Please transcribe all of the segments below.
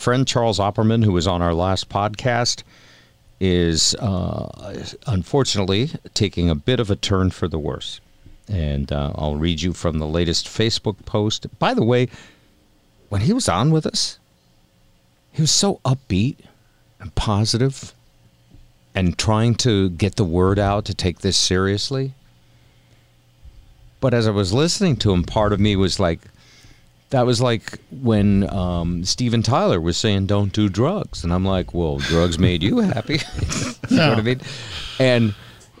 friend Charles Opperman, who was on our last podcast, is uh, unfortunately taking a bit of a turn for the worse. And uh, I'll read you from the latest Facebook post. By the way, when he was on with us, he was so upbeat and positive and trying to get the word out to take this seriously. But as I was listening to him, part of me was like, that was like when um, Steven Tyler was saying, "Don't do drugs," and I'm like, "Well, drugs made you happy." you know what I mean? And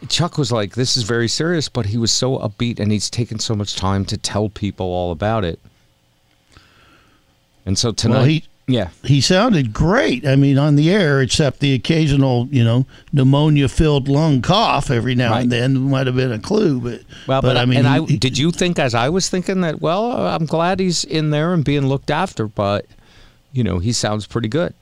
Chuck was like, "This is very serious," but he was so upbeat, and he's taken so much time to tell people all about it. And so tonight, Well, he yeah, he sounded great. I mean, on the air, except the occasional, you know, pneumonia-filled lung cough every now Right. and then might have been a clue. But Well, but, I mean, and I he- did you think as I was thinking that? Well, I'm glad he's in there and being looked after, but you know, he sounds pretty good.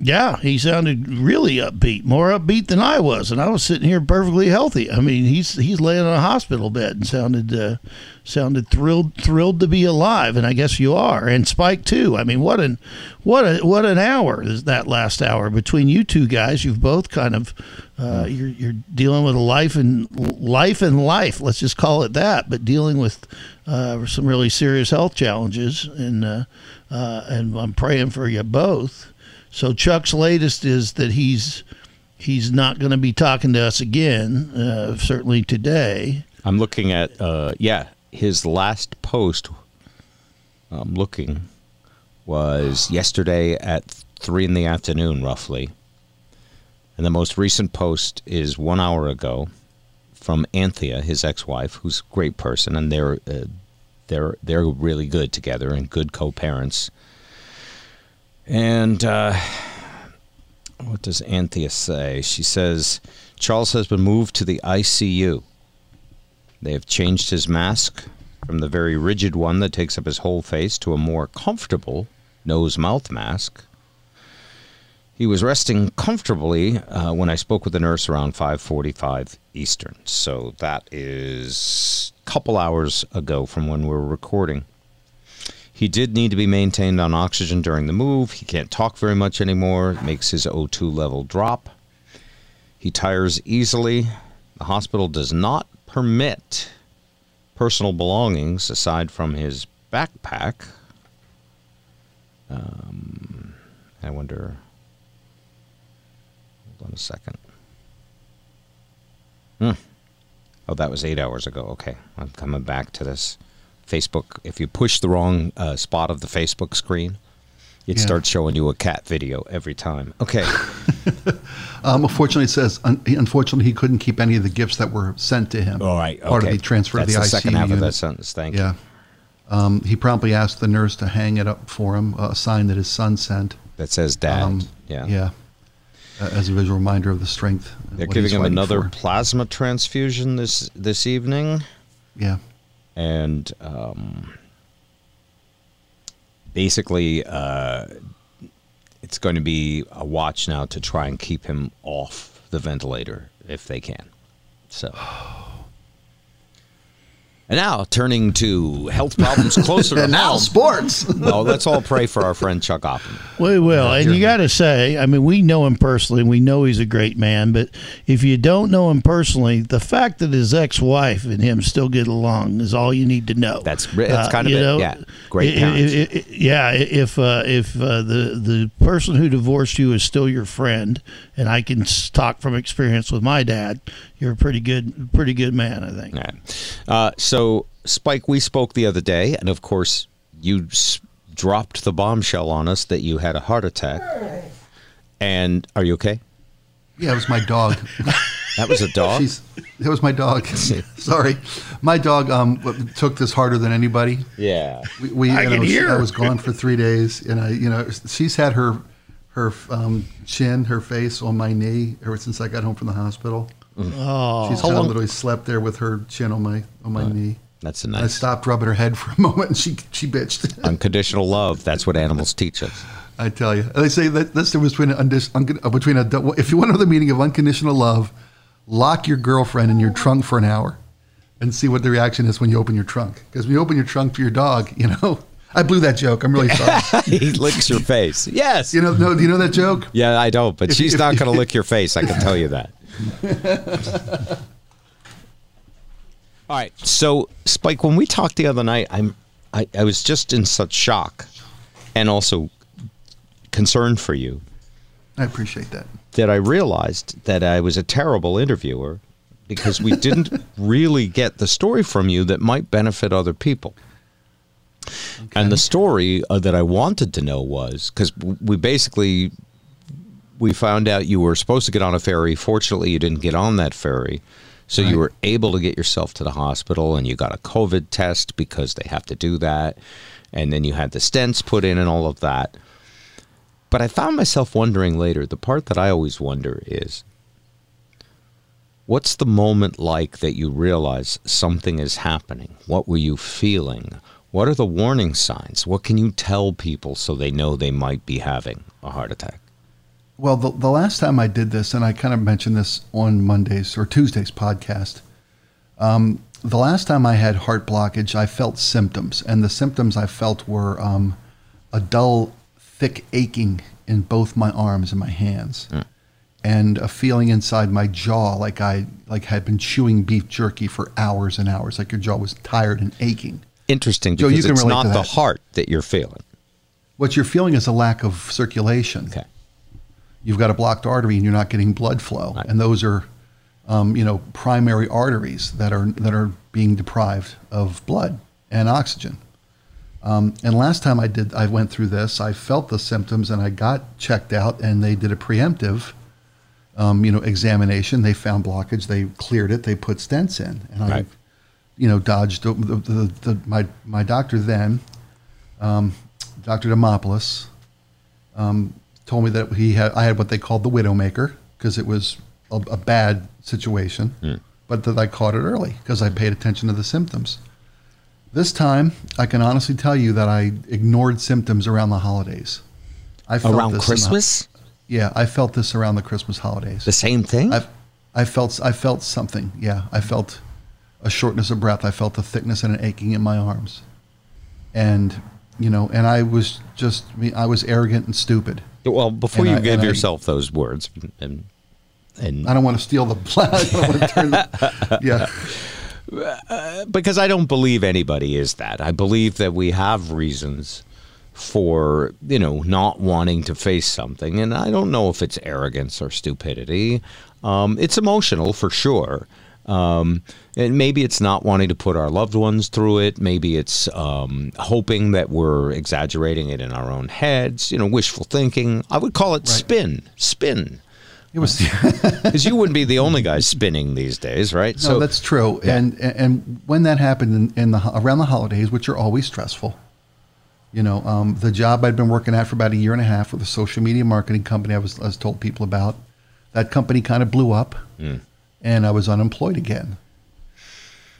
Yeah, he sounded really upbeat, more upbeat than I was, and I was sitting here perfectly healthy. I mean, he's he's laying on a hospital bed and sounded uh, sounded thrilled thrilled to be alive, and I guess you are, and Spike too. I mean, what an what a what an hour is that last hour between you two guys. You've both kind of uh, you're you're dealing with a life and life and life. Let's just call it that, but dealing with uh, some really serious health challenges, and uh, uh, and I'm praying for you both. So Chuck's latest is that he's he's not going to be talking to us again, uh, certainly today. I'm looking at uh yeah, his last post I'm looking was yesterday at 3 in the afternoon roughly. And the most recent post is 1 hour ago from Anthea, his ex-wife, who's a great person and they're uh, they're they're really good together and good co-parents. And uh what does Anthea say? She says Charles has been moved to the ICU. They have changed his mask from the very rigid one that takes up his whole face to a more comfortable nose mouth mask. He was resting comfortably uh, when I spoke with the nurse around 5:45 Eastern. So that is a couple hours ago from when we were recording. He did need to be maintained on oxygen during the move. He can't talk very much anymore. It makes his O2 level drop. He tires easily. The hospital does not permit personal belongings aside from his backpack. Um, I wonder. Hold on a second. Hmm. Oh, that was eight hours ago. Okay, I'm coming back to this. Facebook. If you push the wrong uh, spot of the Facebook screen, it Yeah. starts showing you a cat video every time. Okay. Um, unfortunately, it says un- unfortunately he couldn't keep any of the gifts that were sent to him. All right. Part of the transfer That's of the, the ICU second half of unit. that sentence. Thank you. Yeah. Um, he promptly asked the nurse to hang it up for him, a sign that his son sent. That says dad. Um, yeah. Yeah. Uh, as a visual reminder of the strength. They're giving him another for. plasma transfusion this this evening, Yeah. And um, basically, uh, it's going to be a watch now to try and keep him off the ventilator if they can. So. And now turning to health problems closer to And now home. sports. well, let's all pray for our friend Chuck Opperman. We will, and you got to say, I mean, we know him personally. We know he's a great man, but if you don't know him personally, the fact that his ex-wife and him still get along is all you need to know. That's- that's kind of you it, yeah. Great i- i- parents. i- i- yeah, if uh, if uh, the the person who divorced you is still your friend, and I can talk from experience with my dad, you're a pretty good pretty good man, I think. All right. Uh, so, Spike, we spoke the other day, and of course, you s- dropped the bombshell on us that you had a heart attack. And are you okay? Yeah, it was my dog. That was a dog. She's that was my dog. Sorry, my dog um took this harder than anybody. yeah. We, we I can know, she- hear. I was gone for three days, and I, you know, she's had her her um, chin, her face on my knee ever since I got home from the hospital. Oh, She's How long- literally slept there with her chin on my on my knee. That's a And I stopped rubbing her head for a moment, and she she bitched. unconditional love. That's what animals teach us. I tell you, they say that that's the difference between an undis- uncon- uh, between a if you want to know the meaning of unconditional love, lock your girlfriend in your trunk for an hour, and see what the reaction is when you open your trunk. Because when you open your trunk for your dog, you know, I blew that joke. I'm really sorry. he licks your face. Yes. you know, no, do you know that joke? Yeah, I don't, but If- she's if- not going to lick your face. I can tell you that. All right. So, Spike, when we talked the other night, I'm I, I was just in such shock and also concerned for you I appreciate that. that I realized that I was a terrible interviewer because we didn't really get the story from you that might benefit other people. And the story uh, that I wanted to know was because we basically we found out you were supposed to get on a ferry. Fortunately, you didn't get on that ferry. So you were able to get yourself to the hospital and you got a COVID test because they have to do that. And then you had the stents put in and all of that. But I found myself wondering later the part that I always wonder is what's the moment like that you realize something is happening? What were you feeling? What are the warning signs? What can you tell people so they know they might be having a heart attack? Well, the, the last time I did this, and I kind of mentioned this on Monday's or Tuesday's podcast, um, the last time I had heart blockage, I felt symptoms, and the symptoms I felt were um, a dull, thick aching in both my arms and my hands, and a feeling inside my jaw like I like had been chewing beef jerky for hours and hours, like your jaw was tired and aching. Interesting Joe, because you can it's relate not to the heart that you're feeling. What you're feeling is a lack of circulation. Okay. You've got a blocked artery and you're not getting blood flow, Right. and those are, um, you know, primary arteries that are that are being deprived of blood and oxygen. Um, and last time I did, I went through this. I felt the symptoms, and I got checked out, and they did a preemptive, um, you know, examination. They found blockage. They cleared it. They put stents in, and I, Right. you know, dodged the, the, the, my my doctor then, um, Dr. Demopoulos, um, told me that he had I had what they called the widowmaker because it was a, a bad situation, but that I caught it early because I paid attention to the symptoms. This time, I can honestly tell you that I ignored symptoms around the holidays. I felt Around this in the- Christmas? yeah, I felt this around the Christmas holidays. The same thing? I, I felt I felt something. Yeah, I felt a shortness of breath. I felt a thickness and an aching in my arms, and you know, and I was just I mean, I was arrogant and stupid. Well, before and you I- give and I- yourself those words, and, and I don't want to steal the. I don't want to turn the yeah. because I don't believe anybody is that. I believe that we have reasons for, you know, not wanting to face something. And I don't know if it's arrogance or stupidity. Um, it's emotional for sure. Um, and maybe it's not wanting to put our loved ones through it. Maybe it's um, hoping that we're exaggerating it in our own heads, you know, wishful thinking. I would call it spin, spin. It was Because you wouldn't be the only guy spinning these days, right? no, that's true. And and when that happened in, in the around the holidays, which are always stressful, you know, um, the job I'd been working at for about a year and a half with a social media marketing company I was, I was told people about, that company kind of blew up, and I was unemployed again.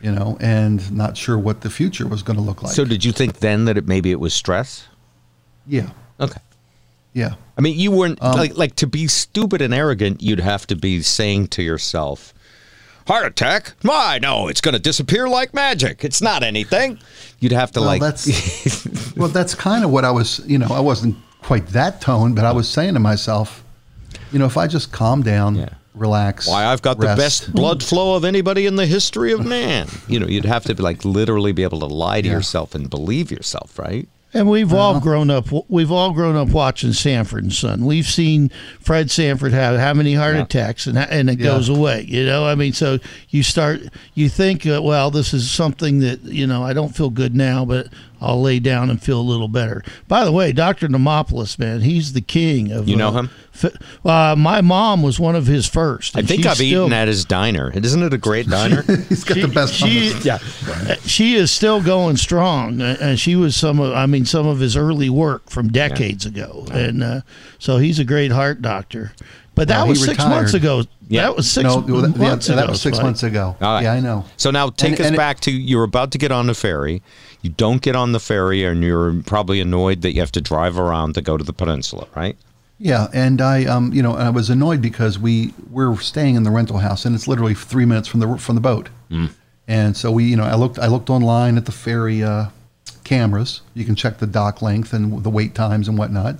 You know, and not sure what the future was going to look like. so did you think then that it maybe it was stress? yeah, Okay. yeah. I mean, you weren't Um, like like to be stupid and arrogant. You'd have to be saying to yourself, "Heart attack? Why? No, it's going to disappear like magic. It's not anything." You'd have to Well, like. that's well, that's kind of what I was. You know, I wasn't quite that tone, but I was saying to myself, you know, if I just calm down, Yeah. Relax. Why I've got the best blood flow of anybody in the history of man. You know, you'd have to be like literally be able to lie to Yeah. yourself and believe yourself, right? And we've all grown up. We've all grown up watching Sanford and Son. We've seen Fred Sanford have how many heart Yeah. attacks, and and it Yeah. goes away. You know, I mean, so you start, you think, uh, well, this is something that you know, I don't feel good now, but I'll lay down and feel a little better. By the way, Doctor Demopoulos, man, he's the king of. You know uh, him? uh, my mom was one of his first. I think I've still- eaten at his diner. Isn't it a great diner? He's got the best. She, yeah. she is still going strong, uh, and she was some of, I mean, some of his early work from decades ago, and uh, so he's a great heart doctor. But that Well, was six months ago. Yeah. That was six no, that, yeah, months that ago. was six Spike. months ago. All right. Yeah, I know. So now take And- us and it- back to you're about to get on the ferry. You don't get on the ferry, and you're probably annoyed that you have to drive around to go to the peninsula, right? Yeah, and I, um, you know, I was annoyed because we we're staying in the rental house, and it's literally three minutes from the from the boat. And so we, you know, I looked I looked online at the ferry uh, cameras. You can check the dock length and the wait times and whatnot.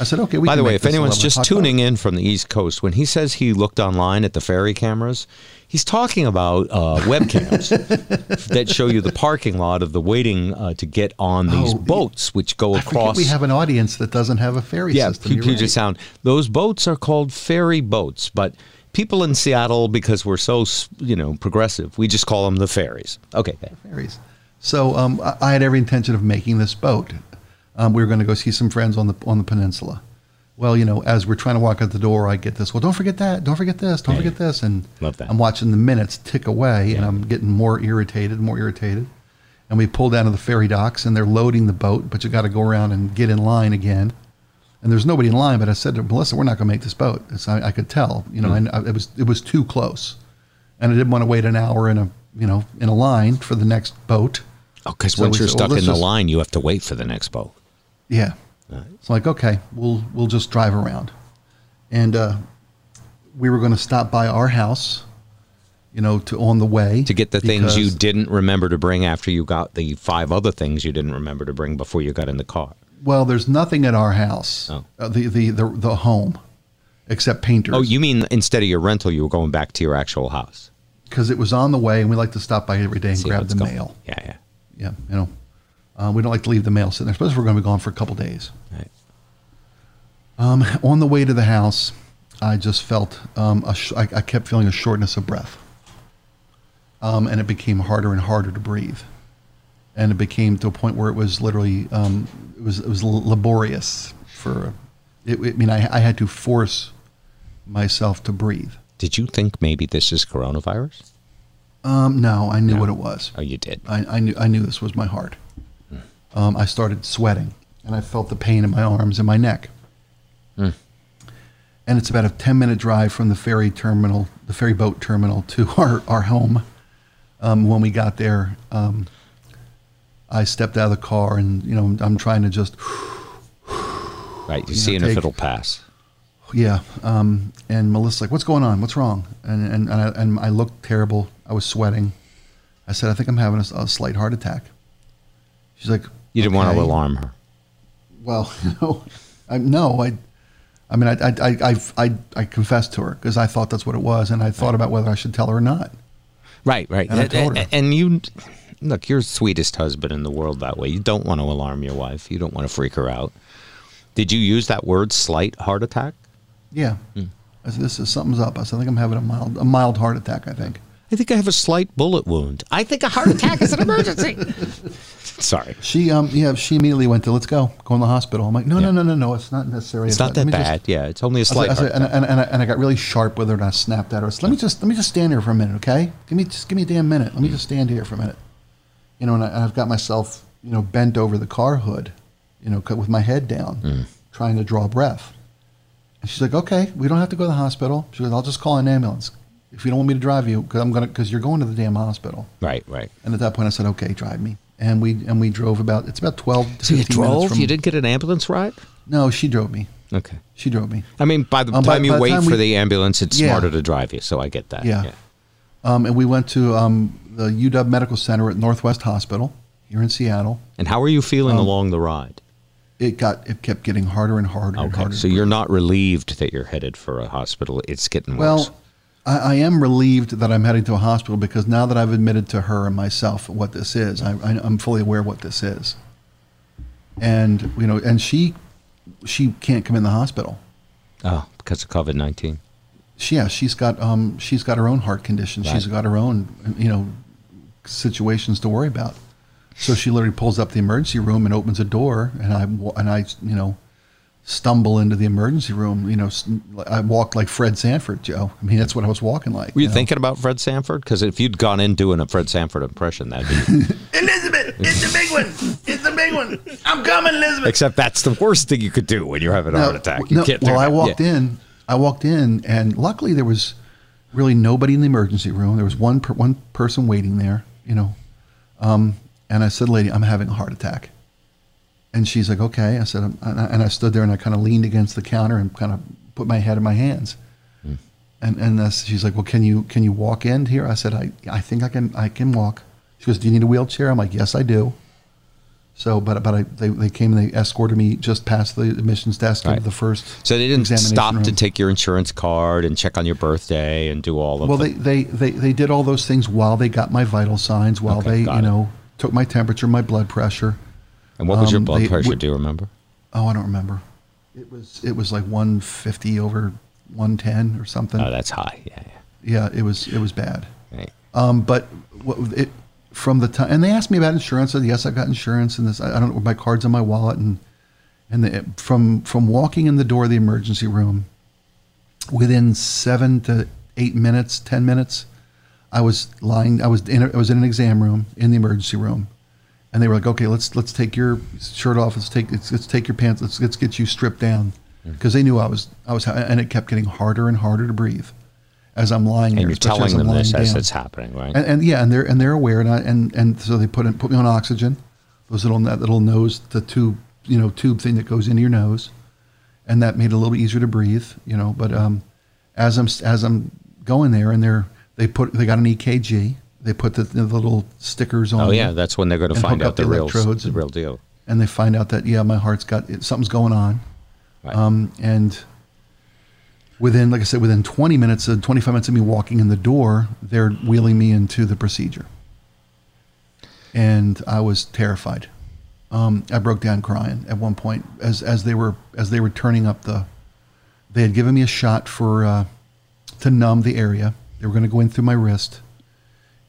I said, okay. We By the way, if anyone's just tuning in from the East Coast, when he says he looked online at the ferry cameras, he's talking about uh, webcams that show you the parking lot of the waiting uh, to get on these Oh, boats, which go I across. we have an audience that doesn't have a ferry yeah, system. You're Puget right. Sound. Those boats are called ferry boats, but people in Seattle, because we're so you know progressive, we just call them the ferries. Okay, ferries. So um, I, I had every intention of making this boat. Um, we were going to go see some friends on the on the peninsula. Well, you know, as we're trying to walk out the door, I get this. Well, don't forget that. Don't forget this. Don't Yeah, forget this. And Love that. I'm watching the minutes tick away, and I'm getting more irritated, more irritated. And we pull down to the ferry docks, and they're loading the boat, but you got to go around and get in line again. And there's nobody in line, but I said to Melissa, "We're not going to make this boat." I, I could tell, you know, Hmm. and I, it was it was too close, and I didn't want to wait an hour in a you know in a line for the next boat. Oh, because So once you're said, stuck well, in the just- line, you have to wait for the next boat. Yeah. So like, okay, we'll we'll just drive around, and uh, we were going to stop by our house, you know, to on the way to get the things you didn't remember to bring after you got the five other things you didn't remember to bring before you got in the car. Well, there's nothing at our house, Oh. uh, the, the the the home, except painters. Oh, you mean instead of your rental, you were going back to your actual house? because it was on the way, and we like to stop by every day and See grab the going- mail. Yeah, yeah. Yeah, you know, uh, we don't like to leave the mail sitting there, especially if we're going to be gone for a couple days. Right. Um, on the way to the house, I just felt um, a sh- I, I kept feeling a shortness of breath, um, and it became harder and harder to breathe, and it became to a point where it was literally um, it was it was l- laborious for. It, I mean, I, I had to force myself to breathe. Did you think maybe this is coronavirus? Um, no, I knew No. what it was. Oh, you did. I, I knew I knew this was my heart. Um, I started sweating, and I felt the pain in my arms and my neck. And it's about a ten minute drive from the ferry terminal, the ferry boat terminal, to our our home. Um, when we got there, um, I stepped out of the car, and you know I'm trying to just Right. You're You know, seeing if it'll pass. yeah. Um, and Melissa's like, "What's going on? What's wrong?" And and and I, and I looked terrible. I was sweating. I said, "I think I'm having a, a slight heart attack." She's like, You didn't want to alarm her. Well, no, I, no, I, I mean, I, I, I, I, I confessed to her because I thought that's what it was, and I thought about whether I should tell her or not. Right, right. And I told her. and you, look, you're the sweetest husband in the world that way. You don't want to alarm your wife. You don't want to freak her out. Did you use that word, slight heart attack? Yeah, hmm. I said, "This is something's up." I said, "I think I'm having a mild, a mild heart attack." I think. I think I have a slight bullet wound. I think a heart attack is an emergency. Sorry. She, um, yeah, she immediately went to, "Let's go, go in the hospital." I'm like, "No, Yeah. no, no, no, no, it's not necessary. It's not Let that me just- bad. yeah, it's only a slight I heart said, and, and, and, I, and I got really sharp with her, and I snapped at her. I said, "Let me just let me just stand here for a minute, okay? Give me just give me a damn minute. Let me just stand here for a minute." You know, and, I, and I've got myself, you know, bent over the car hood, you know, with my head down, Mm. trying to draw breath. And she's like, "Okay, we don't have to go to the hospital." She goes, "I'll just call an ambulance if you don't want me to drive you, because I'm gonna because you're going to the damn hospital." Right, right. And at that point, I said, "Okay, drive me." And we and we drove about it's about twelve. To So you 15 minutes drove? From, you didn't get an ambulance ride? No, she drove me. Okay. She drove me. I mean, by the Um, by- time you by the wait time for we- the ambulance, it's Yeah. smarter to drive you. So I get that. Yeah. Um, and we went to um, the UW Medical Center at Northwest Hospital here in Seattle. And how are you feeling Um, along the ride? It got it kept getting harder and harder and Okay. harder. So you're not relieved that you're headed for a hospital. It's getting worse. well. I, I am relieved that I'm heading to a hospital because now that I've admitted to her and myself what this is, I, I'm fully aware what this is. And you know, and she she can't come in the hospital. Oh, because of COVID 19. She, yeah, she's got um, she's got her own heart condition. She's got her own you know situations to worry about. So she literally pulls up the emergency room and opens a door, and I and I you know stumble into the emergency room. You know, I walked like Fred Sanford, Joe. I mean, that's what I was walking like. Were you know? thinking about Fred Sanford? Because if you'd gone in doing a Fred Sanford impression, that'd be. Elizabeth, it's the big one. It's the big one. I'm coming, Elizabeth. Except that's the worst thing you could do when you're having a heart attack. You no, can't well, I walked Yeah. in. I walked in, and luckily there was really nobody in the emergency room. There was one per, one person waiting there, you know. Um, and I said, "Lady, I'm having a heart attack." And she's like, "Okay." I said, I'm, and I- stood there and I kind of leaned against the counter and kind of put my head in my hands. Hmm. And and that's, she's like, "Well, can you can you walk in here?" I said, "I I think I can I can walk." She goes, "Do you need a wheelchair?" I'm like, "Yes, I do." So, but but I, they they came and they escorted me just past the admissions desk Right. into the first. So they didn't stop to take your insurance card and check on your birthday and do all of Well, the they, they, they, they did all those things while they got my vital signs, while Okay, they, you it. know, took my temperature, my blood pressure. And what was your um, blood they pressure? would- do you remember? Oh, I don't remember. It was it was like 150 over 110 or something. Oh, that's high. Yeah, yeah, yeah it was it was bad. Right. Um, but what, it from the time, and they asked me about insurance. I said yes, I've got insurance, and this I, I don't know my cards in my wallet, and and the, from from walking in the door of the emergency room, within seven to eight minutes, ten minutes, I was lying. I was in a, I was in an exam room in the emergency room, and they were like, "Okay, let's let's take your shirt off. Let's take let's, let's take your pants. Let's let's get you stripped down," Mm. because they knew I was I was, and it kept getting harder and harder to breathe as I'm lying And there. you're telling them this as it's happening, right? And, and yeah, and they're and they're aware, and I, and and so they put in, put me on oxygen, those little that little nose, the tube, you know, tube thing that goes into your nose, and that made it a little bit easier to breathe, you know. But um, as I'm as I'm going there, and they're they put they got an EKG, they put the, the little stickers on. oh yeah, that's when they're going to find out the the real electrodes the real deal. and they find out that yeah, my heart's got it, something's going on. Right. Um, and within, like I said, within 20 minutes, uh, 25 minutes of me walking in the door, they're wheeling me into the procedure. And I was terrified. Um, I broke down crying at one point as, as they were as they were turning up the. They had given me a shot for uh, to numb the area. They were going to go in through my wrist,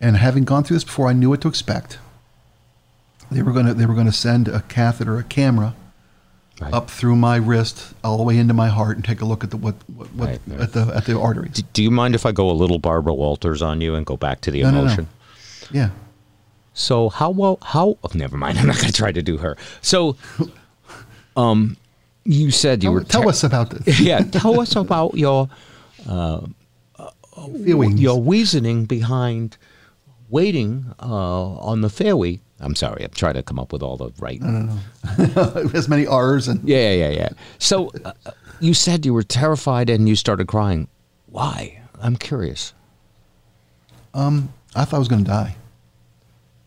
and having gone through this before, I knew what to expect. They were going to they were going to send a catheter, a camera, Right. up through my wrist all the way into my heart and take a look at the what, what, what Right, at the at the arteries. D- do you mind if I go a little Barbara Walters on you and go back to the No, no, no. emotion? Yeah. So how well how oh, never mind. I'm not going to try to do her. So, um, you said you Tell, were tell us about this. yeah. Tell us about your Feelings. your reasoning behind waiting uh, on the fairway. I'm sorry. I'm trying to come up with all the right. as many R's and Yeah, yeah, yeah, yeah. So uh, you said you were terrified and you started crying. Why? I'm curious. I thought I was going to die.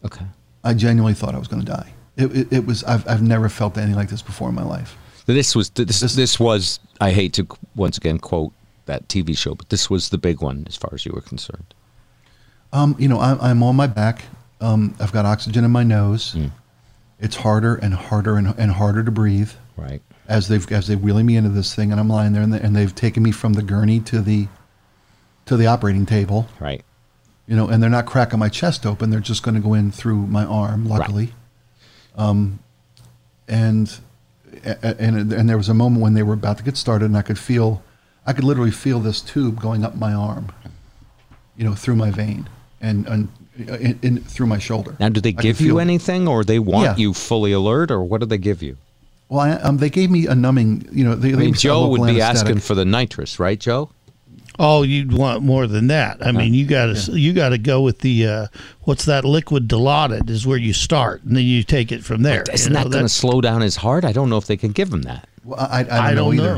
Okay. I genuinely thought I was going to die. It, it, it was I've, I've never felt anything like this before in my life. This was this, This- this was I hate to once again quote that TV show, but this was the big one as far as you were concerned. Um, you know, I'm, I'm on my back. Um, I've got oxygen in my nose. Hmm. It's harder and harder and, and harder to breathe Right. as they've as they're wheeling me into this thing, and I'm lying there, and, they, and they've taken me from the gurney to the to the operating table. Right. you know, and they're not cracking my chest open. They're just going to go in through my arm, luckily. Right. Um, and, and and there was a moment when they were about to get started, and I could feel, I could literally feel this tube going up my arm, you know, through my vein and, and in, in through my shoulder. Now, do they I give you feel- anything, or they want Yeah. you fully alert, or what do they give you? Well, I, um, they gave me a numbing. You know, they, I mean, gave me a Joe would be anesthetic. asking for the nitrous, right, Joe? Oh, you'd want more than that. I mean, you got to you got to go with the uh, what's that liquid dilaudid is where you start, and then you take it from there. Isn't you know, that going to slow down his heart? I don't know if they can give him that. Well, I, I, I don't, I know don't either.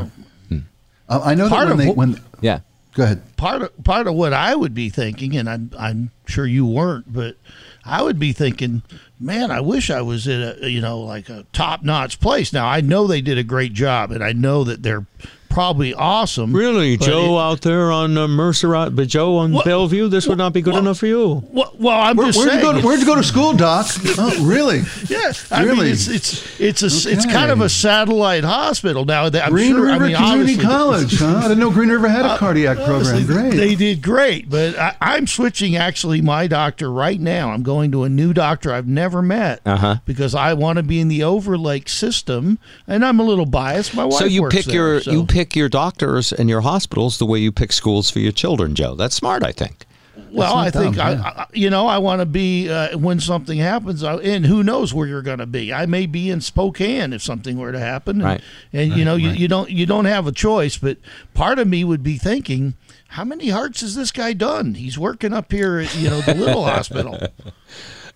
know. I, I know Part that when of they when. Yeah. Go ahead. part of part of what I would be thinking, and I'm I'm sure you weren't, but I would be thinking, man, I wish I was in a you know like a top notch place. Now I know they did a great job, and I know that they're probably awesome. Really, Joe it- out there on uh, Mercer, uh, but Joe on What- Bellevue, this would not be good what- enough for you. well, well, I'm Where, just where'd, you saying. go to, where'd you go to school, Doc? Oh, really? Yeah, I mean, Really? it's it's it's a it's kind of a satellite hospital now. that I'm Green sure. River I mean, Community College, huh? I didn't know Green River had a cardiac program. Honestly, Great. They did great, but I, I'm switching actually my doctor right now. I'm going to a new doctor I've never met Uh-huh. because I want to be in the Overlake system, and I'm a little biased. My wife So you works pick there, your so- you pick your doctors and your hospitals the way you pick schools for your children, Joe. That's smart, I think. Well, I think dumb, I, yeah. I, you know, I want to be uh, when something happens, I, and who knows where you're going to be. I may be in Spokane if something were to happen, and, Right. and you know, you, you don't you don't have a choice. But part of me would be thinking, how many hearts has this guy done? He's working up here at you know the little hospital.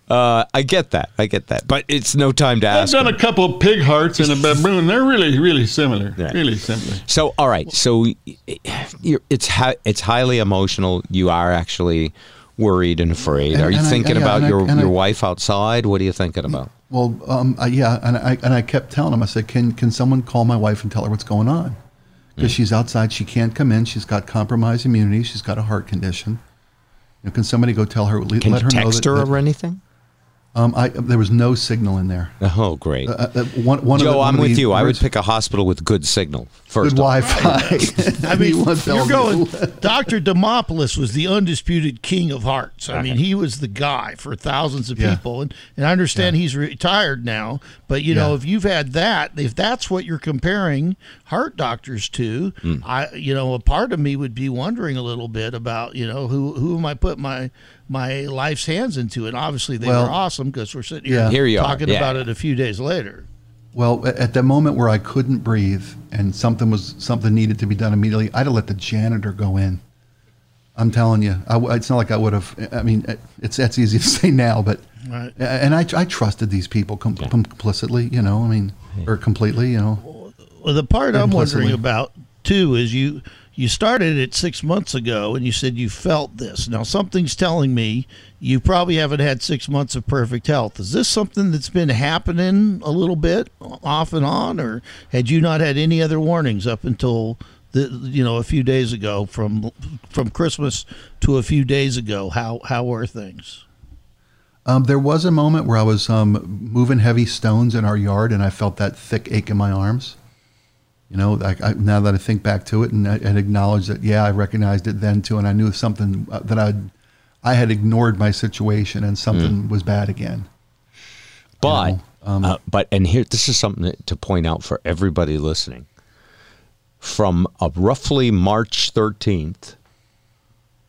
Uh, I get that. I get that. But it's no time to ask. I've ask. done him. a couple of pig hearts and a baboon. They're really, really similar. Yeah. Really similar. So, all right. So, you're, it's hi- it's highly emotional. You are actually worried and afraid. And- are you and I- thinking yeah, about and I- your I- your wife outside? What are you thinking about? Well, um, yeah, and I and I kept telling him. I said, "Can can someone call my wife and tell her what's going on? Because Mm. she's outside. She can't come in. She's got compromised immunity. She's got a heart condition. You know, can somebody go tell her? Can let you her know text that, her that- or anything? Um, I there was no signal in there. Oh, great. Uh, uh, one, one of Joe, the, one I'm of with the you. I would pick a hospital with good signal first. good. Wi-Fi. I mean, you're Bellevue. going. Dr. Demopoulos was the undisputed king of hearts. I mean, he was the guy for thousands of Yeah. people, and, and I understand he's retired now. But you know, Yeah. if you've had that, if that's what you're comparing heart doctors to, Hmm. I, you know, a part of me would be wondering a little bit about, you know, who who am I put my my life's hands into? And obviously, they Well, were awesome because we're sitting here, yeah. Here you talking yeah. about it a few days later. Well, at the moment where I couldn't breathe and something was something needed to be done immediately, I'd have let the janitor go in. I'm telling you, I w it's not like I would have. I mean, it- it's that's easy to say now, but Right. and I, I trusted these people com- complicitly, you know. I mean, or completely, you know. Well, the part I'm wondering about too is you you started it six months ago and you said you felt this. Now something's telling me you probably haven't had six months of perfect health. Is this something that's been happening a little bit off and on, or had you not had any other warnings up until the you know a few days ago from from Christmas to a few days ago? How how were things? Um, there was a moment where I was um, moving heavy stones in our yard, and I felt that thick ache in my arms. You know, like I, now that I think back to it and, and acknowledge that, yeah, I recognized it then too, and I knew something uh, that I, I had ignored my situation, and something was bad again. But know, um, uh, but and here this is something to point out for everybody listening. From uh, roughly March 13th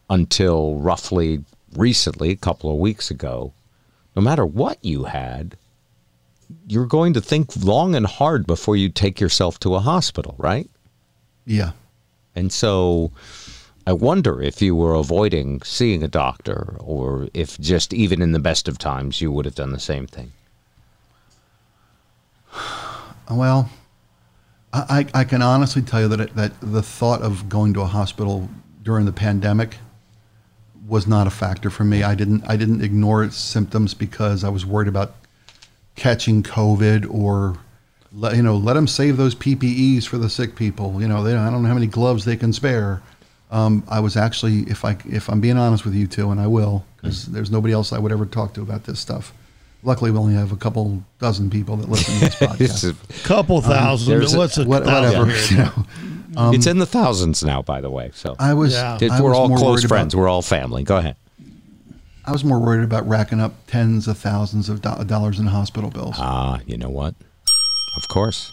until roughly recently, a couple of weeks ago, no matter what you had, you're going to think long and hard before you take yourself to a hospital, right? Yeah. And so I wonder if you were avoiding seeing a doctor or if just even in the best of times you would have done the same thing. Well, I, I can honestly tell you that it, that the thought of going to a hospital during the pandemic was not a factor for me. I didn't I didn't ignore symptoms because I was worried about catching COVID or let, you know let them save those PPEs for the sick people. You know they I don't know how many gloves they can spare. Um, I was actually if I if I'm being honest with you two, and I will because there's nobody else I would ever talk to about this stuff. Luckily, we only have a couple dozen people that listen to this podcast. This is- Couple thousand. there's a- what's a What, thousand whatever. here? You know, it's in the thousands now, by the way. So I was. Yeah. It- I we're was all close friends. About, we're all family. Go ahead. I was more worried about racking up tens of thousands of do- dollars in hospital bills. Ah, you know what? Of course.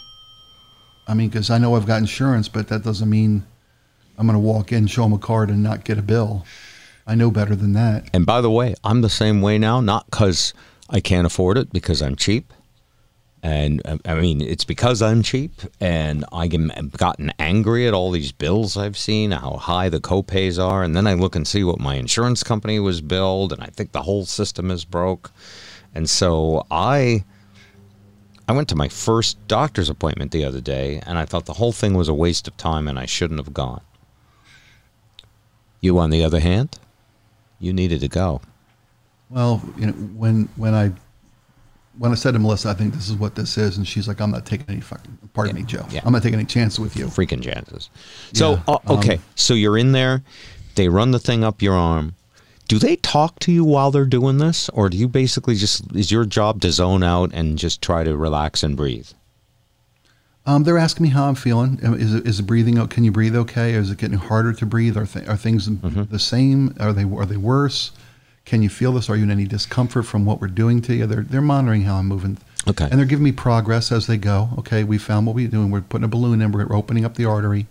I mean, because I know I've got insurance, but that doesn't mean I'm going to walk in, show them a card, and not get a bill. I know better than that. And by the way, I'm the same way now, not because I can't afford it, because I'm cheap. And um, I mean, it's because I'm cheap, and I've gotten angry at all these bills I've seen, how high the copays are, and then I look and see what my insurance company was billed, and I think the whole system is broke. And so I, I went to my first doctor's appointment the other day, and I thought the whole thing was a waste of time, and I shouldn't have gone. You, on the other hand, you needed to go. Well, you know, when when I when I said to Melissa, I think this is what this is, and she's like, I'm not taking any fucking. Pardon me, Joe. Yeah. I'm not taking any chances with you. freaking chances. So, Yeah, uh, okay, so you're in there. They run the thing up your arm. Do they talk to you while they're doing this, or do you basically just is your job to zone out and just try to relax and breathe? Um, they're asking me how I'm feeling. Um, Is is breathing? Can you breathe okay? Is it getting harder to breathe? Are, th- are things Mm-hmm. the same? Are they are they worse? Can you feel this? Are you in any discomfort from what we're doing to you? They're they're monitoring how I'm moving. Okay. And they're giving me progress as they go. Okay, we found what we're doing. We're putting a balloon in. We're opening up the artery.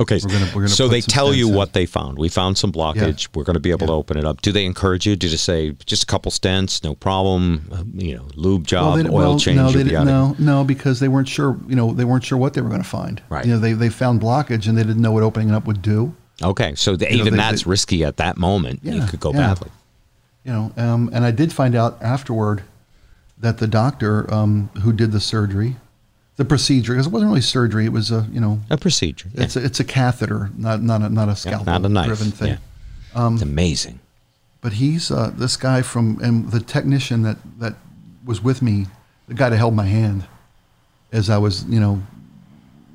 Okay, We're gonna- we're gonna so they tell you in. what they found. We found some blockage. We're going to be able to open it up. Do they encourage you? Do they say just a couple stents, no problem? You know, lube job, they, oil well, change. No, they didn't. No, no, because they weren't sure. You know, they weren't sure what they were going to find. Right. You know, they they found blockage and they didn't know what opening it up would do. Okay, so the, You know, even they- that's they- risky at that moment. you could go yeah. badly. You know, um, and I did find out afterward that the doctor um, who did the surgery, the procedure, because it wasn't really surgery, it was a you know, A procedure. yeah. it's a, it's a catheter, not not a, not a scalpel, Yeah, not a knife. driven thing. Yeah. it's amazing. But he's uh, this guy from and the technician that that was with me, the guy that held my hand, as I was you know.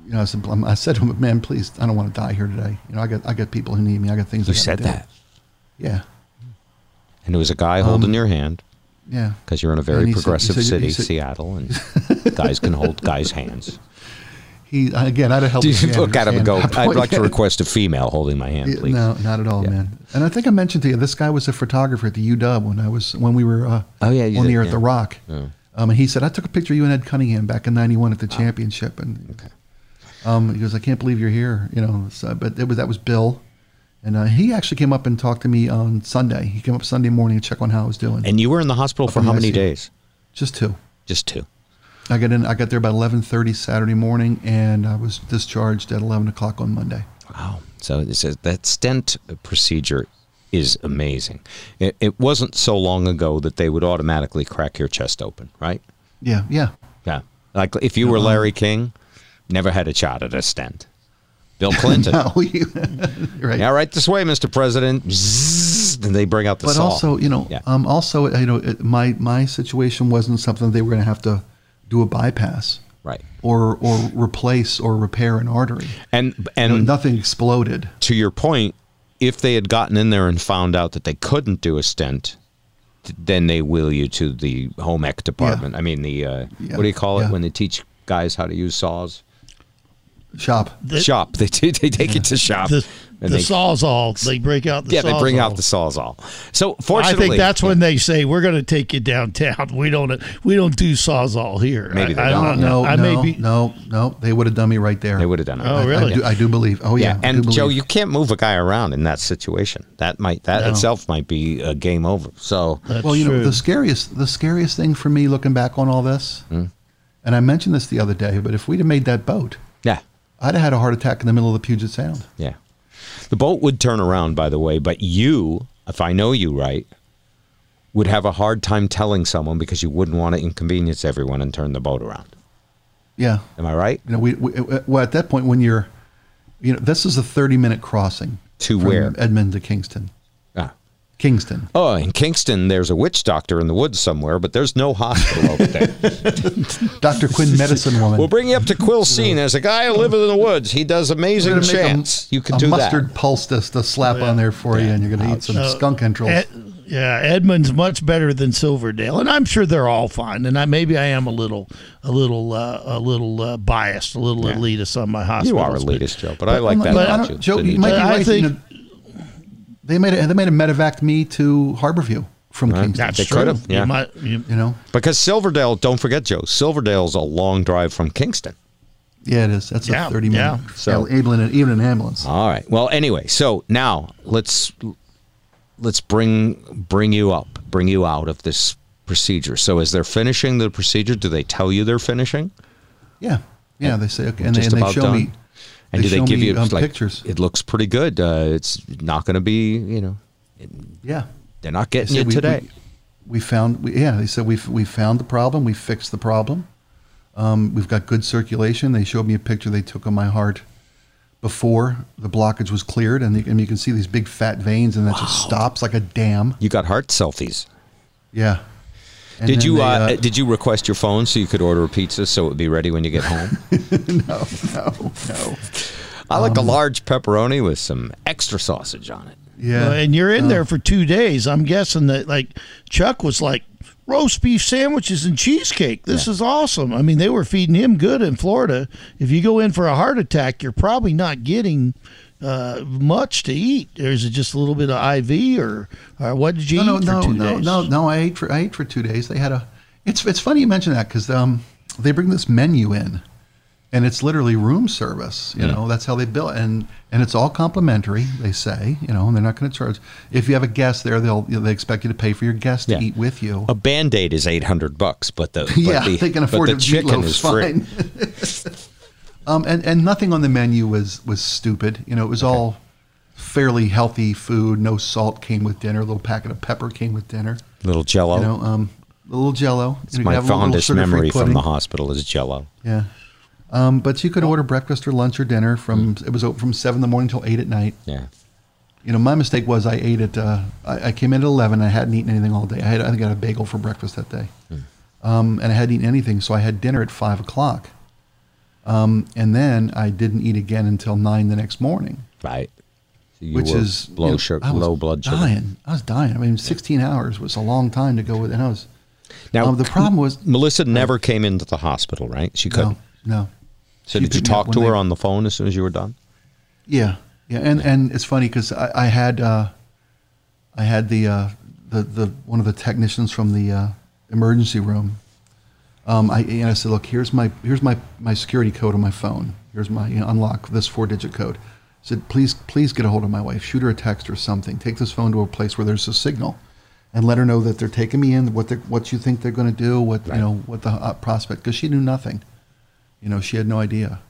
You know, I said, I said to him, "Man, please, I don't want to die here today. You know, I got, I got people who need me. I got things." You I said do." that, Yeah, and it was a guy holding your hand yeah. because you're in a very he said- progressive said- city, said- Seattle, and guys can hold guys' hands. He again, I'd have helped. Do you look at him and go, "I'd like to request a female holding my hand, please." No, not at all, Yeah. man. And I think I mentioned to you this guy was a photographer at the UW when I was when we were uh, Oh, yeah, you one did, year at the Rock. Um, and he said I took a picture of you and Ed Cunningham back in '91 at the championship, and Okay. um, he goes, I can't believe you're here, you know. So, but it was that was Bill, and uh, he actually came up and talked to me on Sunday. He came up Sunday morning to check on how I was doing. And you were in the hospital for how many ICU. days? Just two. Just two. I got in. I got there about 11:30 Saturday morning, and I was discharged at 11 o'clock on Monday. Wow. So it says that stent procedure is amazing. It, it wasn't so long ago that they would automatically crack your chest open, right? Yeah, yeah. Yeah. Like if you were Larry King, never had a shot at a stent. Bill Clinton. No, you, right. Yeah, right this way, Mr. President. Zzz, and they bring out the but saw. also, you know, Yeah. um, also, you know, it, my my situation wasn't something they were going to have to do a bypass right. or or replace or repair an artery. And You know, and nothing exploded. to your point, if they had gotten in there and found out that they couldn't do a stent, then they wheel you to the home ec department. I mean, the uh, Yeah, what do you call it yeah. when they teach guys how to use saws? Shop. The, shop. They t- they take it to shop. the, and the they, sawzall. They break out the yeah, they bring out the sawzall. So fortunately I think that's when they say we're going to take you downtown. We don't we don't do sawzall here. Maybe they I, I don't. don't No, know. I no, may be. no, no. They would have done me right there. they would have done it. Oh, I- really? I do, I do believe. Oh yeah. Yeah, and Joe, you can't move a guy around in that situation. That might that No. itself might be a game over. So That's well, you know, the scariest the scariest thing for me looking back on all this, Hmm. and I mentioned this the other day, but if we'd have made that boat, yeah, I'd have had a heart attack in the middle of the Puget Sound. yeah. The boat would turn around, by the way, but you, if I know you right, would have a hard time telling someone because you wouldn't want to inconvenience everyone and turn the boat around. Yeah. Am I right? You know, we, we uh, well at that point when you're, you know, this is a 30 minute crossing To from where? Edmond to Kingston. Kingston. Oh, in Kingston, there's a witch doctor in the woods somewhere, but there's no hospital over there. Dr. Quinn, medicine woman. We'll bring you up to Quill Scene. There's a guy who lives in the woods. He does amazing We're gonna make a- chants. you can a do mustard that. poultice to slap on there for you, and you're going to eat some Uh, skunk entrails. Ed- yeah, Edmonds much better than Silverdale, and I'm sure they're all fine. And I maybe I am a little, a little, uh, a little uh, biased, a little Yeah. elitist on my hospital. You are but- elitist, Joe, but I like that no, I about don't- you. Joe, you might be But I right. you think- know, they made a, they made a medevac me to Harborview from Right. Kingston. That's They true. could've, yeah. You might, you, You know, Because Silverdale, don't forget, Joe, Silverdale's a long drive from Kingston. yeah, it is. That's Yeah, a 30 minute. yeah. So- So even an, even an ambulance. All right. Well, anyway, so now let's let's bring bring you up, bring you out of this procedure. So as they're finishing the procedure, do they tell you they're finishing? Yeah, yeah. They say okay, and they, and they show done? me. And do they give me, you um, like pictures? It looks pretty good. Uh, it's not going to be, you know, Yeah, they're not getting you we- today. We, we found, we, yeah. They said we we found the problem. We fixed the problem. Um, we've got good circulation. They showed me a picture they took of my heart before the blockage was cleared, and, you- and you can see these big fat veins, and that just stops like a dam. you got heart selfies. Yeah. And Did you they, uh, did you request your phone so you could order a pizza so it would be ready when you get home? no, no, no. I like a Um, large pepperoni with some extra sausage on it. Yeah, Well, and you're in there for two days. I'm guessing that like Chuck was like roast beef sandwiches and cheesecake. This is awesome. I mean, they were feeding him good in Florida. If you go in for a heart attack, you're probably not getting uh, much to eat. Or is it just a little bit of IV or, or what did you no, eat no, for no, two no, days? no, no. I ate for I ate for two days. They had a. It's it's funny you mention that because um they bring this menu in, and it's literally room service. You know that's how they bill it, and and it's all complimentary. They say you know, and they're not going to charge. If you have a guest there, they'll you know, they expect you to pay for your guest Yeah. to eat with you. A band aid is eight hundred bucks, but the but yeah, the, they can afford the the chicken meatloaf's is free. um, and and nothing on the menu was was stupid. You know, it was all fairly healthy food. No salt came with dinner. A little packet of pepper came with dinner. A Little Jello. You know, um, a little Jello. it's You my could have a little fondest memory from the hospital is Jello. Yeah. Um, but you could order breakfast or lunch or dinner from it was open from seven in the morning till eight at night. Yeah. You know, my mistake was I ate at uh, I, I came in at eleven. I hadn't eaten anything all day. I had I had a bagel for breakfast that day, um, and I hadn't eaten anything. So I had dinner at five o'clock, um, and then I didn't eat again until nine the next morning, Right. So you which were is low you know, sugar, low blood sugar. dying. I was dying. I mean, sixteen hours was a long time to go with, and I was. Now um, the problem was Melissa never came into the hospital, right? She couldn't. no, no. So She did you talk to her they- on the phone as soon as you were done? Yeah, yeah, and and it's funny because I, I had uh, I had the uh, the the one of the technicians from the uh, emergency room. Um, I and I said, look, here's my here's my my security code on my phone. Here's my you know, unlock this four digit code. I said, please please get a hold of my wife. Shoot her a text or something. Take this phone to a place where there's a signal, and let her know that they're taking me in. What they what you think they're going to do. What Right. you know what the uh, prospect because she knew nothing. You know, she had no idea.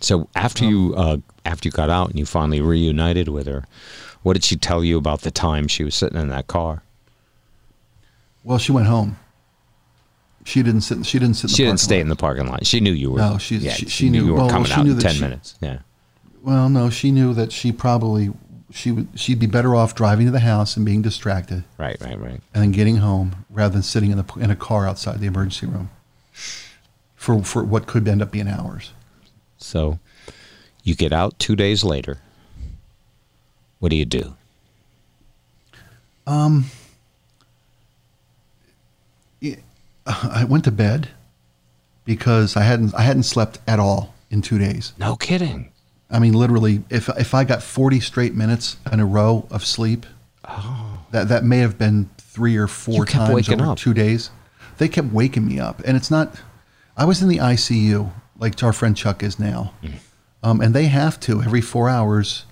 So after you uh, after you got out and you finally reunited with her, what did she tell you about the time she was sitting in that car? Well, she went home. She didn't sit. She didn't sit. In the She didn't stay lot. in the parking lot. She knew you were. No, she- yeah, she- she knew- you were well, coming she out knew in ten she- minutes. Yeah. Well, no, she knew that she probably she would she'd be better off driving to the house and being distracted, Right. Right. Right. and then getting home rather than sitting in the in a car outside the emergency room for for what could end up being hours. So you get out two days later. What do you do? Um, I went to bed because I hadn't I hadn't slept at all in two days. No kidding. I mean, literally, if if I got forty straight minutes in a row of sleep, that that may have been three or four times over up. two days. They kept waking me up, and it's not. I was in the ICU like our friend Chuck is now, Mm. um, and they have to every four hours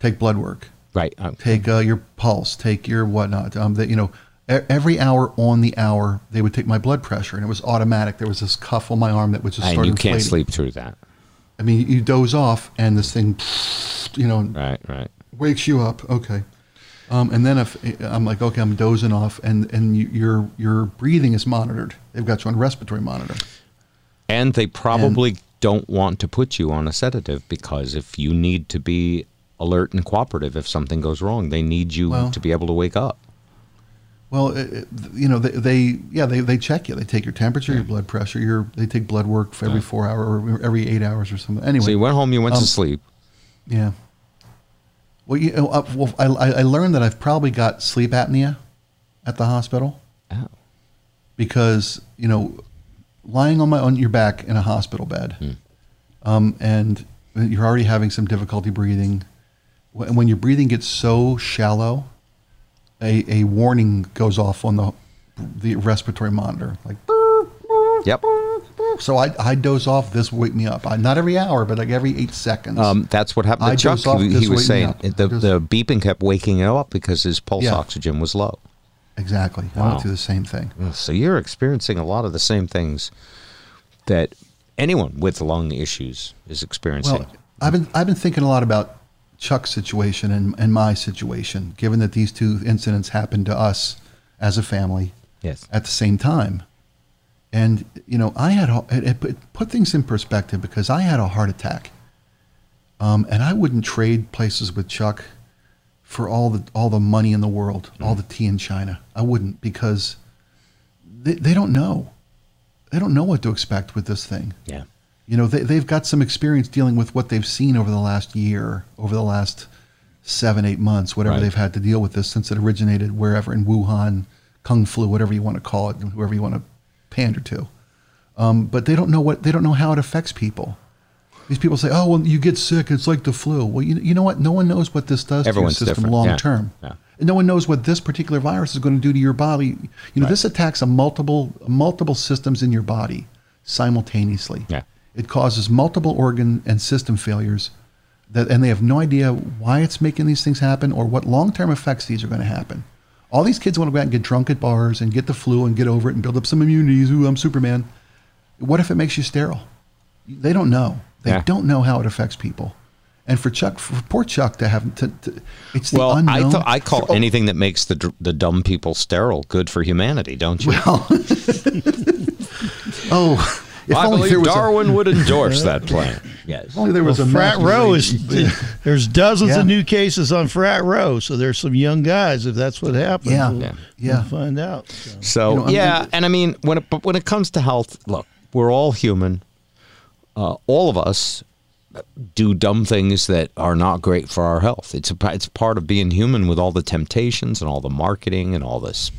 take blood work, Right. uh, take uh, your pulse, take your whatnot. Um, that you know, every hour on the hour they would take my blood pressure, and it was automatic. There was this cuff on my arm that would just and start you can't sleep through that. I mean, you doze off, and this thing, you know, Right. Right. wakes you up. Okay. Um, and then if I'm like, okay, I'm dozing off, and and you, your your breathing is monitored. They've got you on respiratory monitor. And they probably don't want to put you on a sedative because if you need to be alert and cooperative if something goes wrong, they need you Well- to be able to wake up. Well, it, you know, they, they yeah they, they check you. They take your temperature, your blood pressure. Your they take blood work for every four hour or every eight hours or something. Anyway, So you went home, you went Um, to sleep. yeah. Well, you know, uh, well, I, I learned that I've probably got sleep apnea at the hospital. Oh. because you know lying on my on your back in a hospital bed Hmm. um, and you're already having some difficulty breathing when, when your breathing gets so shallow a, a warning goes off on the the respiratory monitor like Yep. so I, I doze off this wake me up I, not every hour but like every eight seconds Um, that's what happened to I Chuck. off, He, he was saying the, Just- the beeping kept waking him up because his pulse Yeah. oxygen was low. exactly I Wow. went through the same thing So you're experiencing a lot of the same things that anyone with lung issues is experiencing. Well, I've been I've been thinking a lot about Chuck's situation and, and my situation, given that these two incidents happened to us as a family yes. at the same time. And you know, I had it, it put- things in perspective because I had a heart attack, um, and I wouldn't trade places with Chuck for all the all the money in the world, all the tea in China. I wouldn't because they, they don't know. They don't know what to expect with this thing. Yeah. You know, they, they've got some experience dealing with what they've seen over the last year, over the last seven, eight months, whatever Right. they've had to deal with this since it originated wherever in Wuhan, Kung Flu, whatever you want to call it, whoever you want to pander to. Um, but they don't know what they don't know how it affects people. These people say, "Oh, well, you get sick. It's like the flu." Well, you, you know what? No one knows what this does Everyone's to your system long term. Yeah. And no one knows what this particular virus is going to do to your body. You know, this attacks a multiple multiple systems in your body simultaneously. Yeah. It causes multiple organ and system failures that and they have no idea why it's making these things happen or what long-term effects these are going to happen. All these kids want to go out and get drunk at bars and get the flu and get over it and build up some immunities. Ooh, I'm Superman. What if it makes you sterile? They don't know. They Yeah. don't know how it affects people. And for Chuck, for poor Chuck to have to, to it's the Well, I unknown. thought I call Oh, anything that makes the the dumb people sterile good for humanity, don't you? Well, oh, if I only there believe was a- Darwin would endorse that plan. Yes. if only there was Well, a frat row is there's dozens Yeah. of new cases on frat row, so there's some young guys. If that's what happens, Yeah. we'll, Yeah. we'll Yeah. find out. So. So You know, I'm- yeah, and I mean when it, but when it comes to health, look, we're all human. Uh, all of us do dumb things that are not great for our health. It's a it's part of being human with all the temptations and all the marketing and all this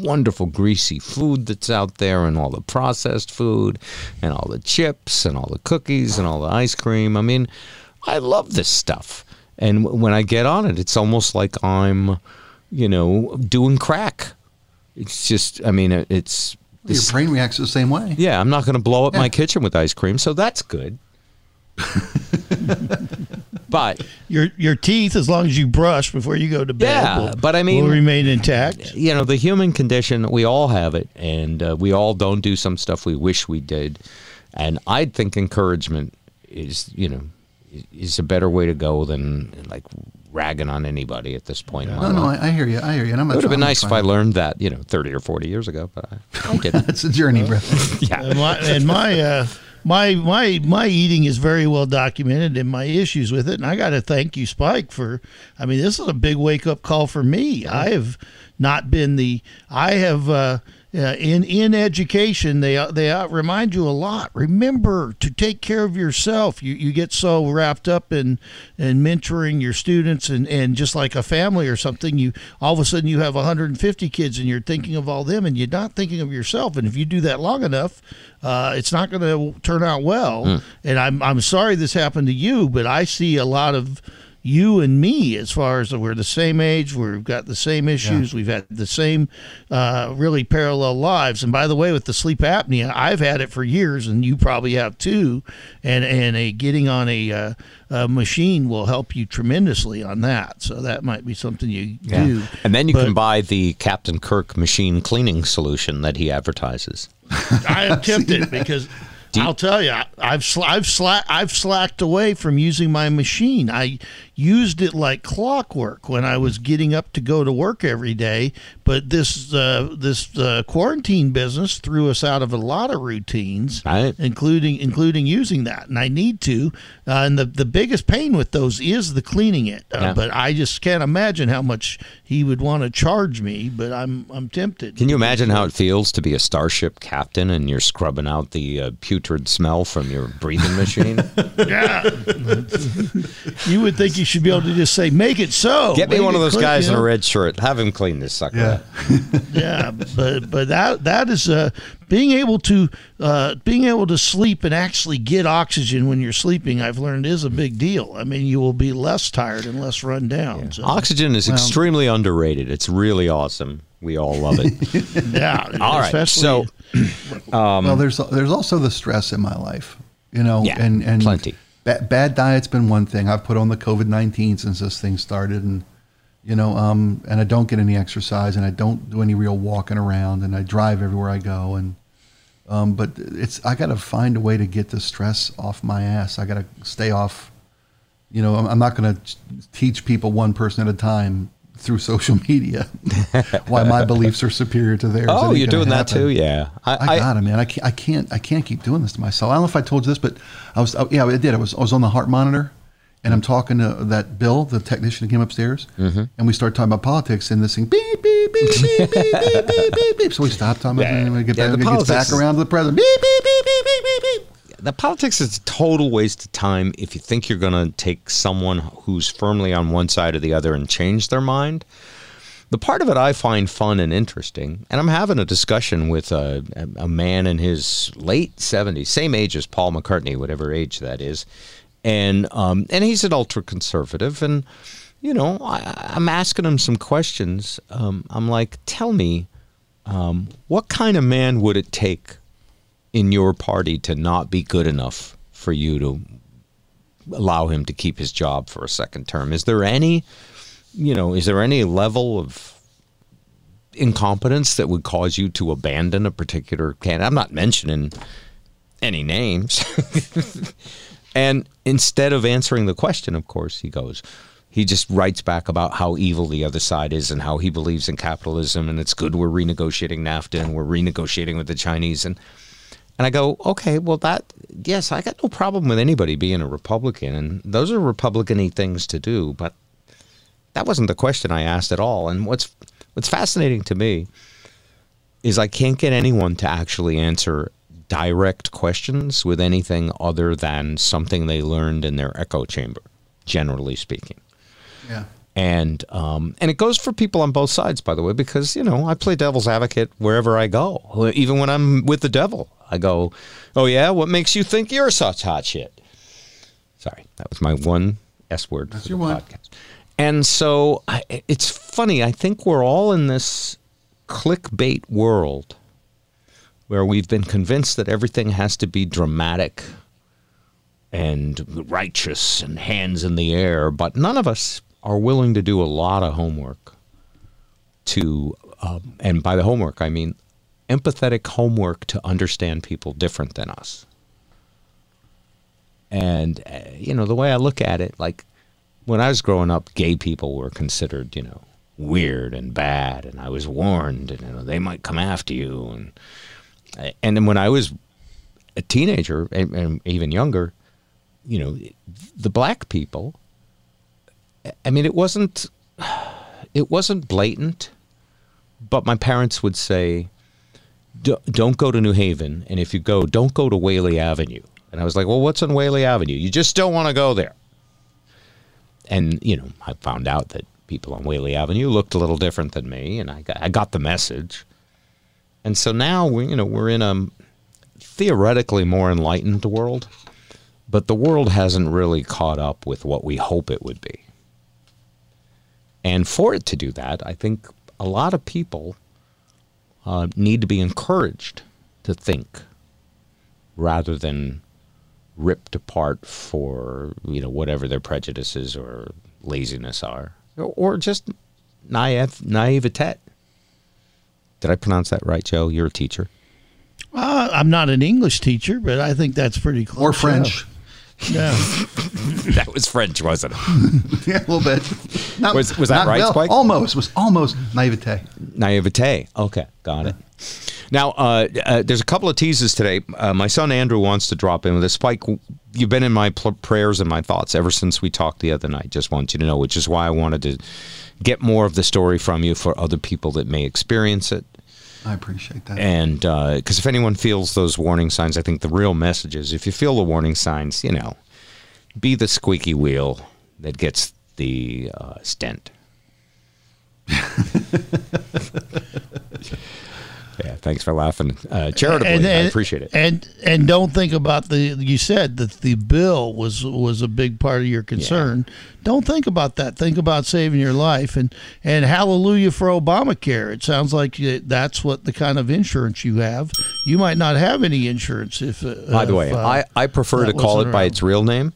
wonderful greasy food that's out there and all the processed food and all the chips and all the cookies and all the ice cream. I mean, I love this stuff. And w- when I get on it, it's almost like I'm, you know, doing crack. It's just, I mean, it- it's. Your brain reacts the same way. yeah, I'm not going to blow up Yeah. my kitchen with ice cream, so that's good. but Your your teeth, as long as you brush before you go to bed, Yeah, will, but I mean- will remain intact. you know, the human condition, we all have it, and uh, we all don't do some stuff we wish we did. And I think encouragement is, you know, is a better way to go than like ragging on anybody at this point. in my No, no. I, I hear you. I hear you. And I'm it would have been nice if I learned that, you know, 30 or 40 years ago, but I, I didn't. It's a journey, brother. yeah. And my and my uh, my my my eating is very well documented and my issues with it. And I got to thank you, Spike, for. I mean, this is a big wake up call for me. I have not been the. I have. Uh, uh, in in education, they they remind you a lot. Remember to take care of yourself. You you get so wrapped up in in mentoring your students and and just like a family or something, you all of a sudden you have 150 kids and you're thinking of all them and you're not thinking of yourself. And if you do that long enough, uh, it's not going to turn out well. And I'm I'm sorry this happened to you, but I see a lot of you and me as far as we're the same age we've got the same issues we've had the same uh, really parallel lives. And by the way with the sleep apnea i've had it for years and you probably have too. And and a getting on a, uh, a machine will help you tremendously on that. So that might be something you do. And then you But- can buy the Captain Kirk machine cleaning solution that he advertises. I am tempted because you- I'll tell you, I've sla- I've sla- I've slacked away from using my machine. I used it like clockwork when I was getting up to go to work every day. But this uh, this uh, quarantine business threw us out of a lot of routines, Right. including including using that. And I need to. Uh, and the the biggest pain with those is the cleaning it. Uh, Yeah. But I just can't imagine how much he would want to charge me. But I'm I'm tempted. Can you imagine how it feels to be a starship captain and you're scrubbing out the uh, putrid smell from your breathing machine? Yeah. you would think you should be able to just say, make it so. Get me Make one of those guys in a red shirt. Have him clean this sucker. Yeah. Up. Yeah, but but that that is uh, being able to uh, being able to sleep and actually get oxygen when you're sleeping. I've learned is a big deal. I mean, you will be less tired and less run down. So, Oxygen is extremely underrated. It's really awesome. We all love it. yeah. all right. So, um, well, there's there's also the stress in my life, you know, Yeah, and and plenty. Ba- bad diet's been one thing. I've put on the COVID nineteen since this thing started, and you know, um, and I don't get any exercise, and I don't do any real walking around, and I drive everywhere I go, and um, but it's I got to find a way to get the stress off my ass. I got to stay off. You know, I'm, I'm not going to teach people one person at a time through social media why my beliefs are superior to theirs. Oh, you're doing that too? Yeah. I, got it, man. I can't, I can't, I can't keep doing this to myself. I don't know if I told you this, but I was, oh, yeah, I did. I was, I was on the heart monitor, and I'm talking to that Bill, the technician who came upstairs, Mm-hmm. and we start talking about politics, and this thing beep beep beep beep beep beep beep beep beep. So we stop talking, Yeah. and we get Yeah, back, it gets back around to the president. Beep beep beep beep beep beep beep. the politics is a total waste of time if you think you're going to take someone who's firmly on one side or the other and change their mind. The part of it I find fun and interesting, and I'm having a discussion with a, a man in his late 70s, same age as Paul McCartney, whatever age that is, and um, and he's an ultra conservative, and you know I, I'm asking him some questions. Um, I'm like, tell me, um, what kind of man would it take in your party to not be good enough for you to allow him to keep his job for a second term? Is there any, you know, is there any level of incompetence that would cause you to abandon a particular candidate? I'm not mentioning any names. and instead of answering the question, of course, he goes, he just writes back about how evil the other side is and how he believes in capitalism and it's good we're renegotiating NAFTA and we're renegotiating with the Chinese and and I go, okay, well that yes, I got no problem with anybody being a Republican and those are Republican-y things to do, but that wasn't the question I asked at all. And what's what's fascinating to me is I can't get anyone to actually answer direct questions with anything other than something they learned in their echo chamber, generally speaking. Yeah. And um, and it goes for people on both sides, by the way, because you know I play devil's advocate wherever I go. Even when I'm with the devil, I go, "Oh yeah, what makes you think you're such hot shit?" Sorry, that was my one S word That's for your the one. podcast. And so I, it's funny. I think we're all in this clickbait world where we've been convinced that everything has to be dramatic and righteous and hands in the air, but none of us are willing to do a lot of homework to, um, and by the homework, I mean empathetic homework to understand people different than us. And, uh, you know, the way I look at it, like when I was growing up, gay people were considered, you know, weird and bad, and I was warned, and you know, they might come after you, and and then when I was a teenager and, and even younger, you know, the black people. I mean, it wasn't it wasn't blatant, but my parents would say, "D- "Don't go to New Haven, and if you go, don't go to Whaley Avenue." And I was like, "Well, what's on Whaley Avenue? You just don't want to go there." And you know, I found out that people on Whaley Avenue looked a little different than me, and I got, I got the message. And so now we, you know, we're in a theoretically more enlightened world, but the world hasn't really caught up with what we hope it would be. And for it to do that, I think a lot of people uh, need to be encouraged to think rather than ripped apart for you know whatever their prejudices or laziness are, or, just naive naivete. Did I pronounce that right, Joe? You're a teacher. Uh, I'm not an English teacher, but I think that's pretty close. Or French. Yeah. that was French, wasn't it? yeah, a little bit. Not, Was- was that not- right, well, Spike? Almost. Was almost naivete. Naivete. Okay, got it. Now, uh, uh, there's a couple of teases today. Uh, my son Andrew wants to drop in with a spike. You've been in my pl- prayers and my thoughts ever since we talked the other night. Just want you to know, which is why I wanted to get more of the story from you for other people that may experience it. I appreciate that. And because if anyone feels those warning signs, I think the real message is if you feel the warning signs, you know, be the squeaky wheel that gets the uh, stent. yeah, thanks for laughing. Uh, charitably, I appreciate it. And and don't think about the you said that the bill was was a big part of your concern. Don't think about that. Think about saving your life and and hallelujah for Obamacare. It sounds like that's what the kind of insurance you have. You might not have any insurance if. Uh, By the way, if, uh, I, I prefer to call it wasn't by its real name.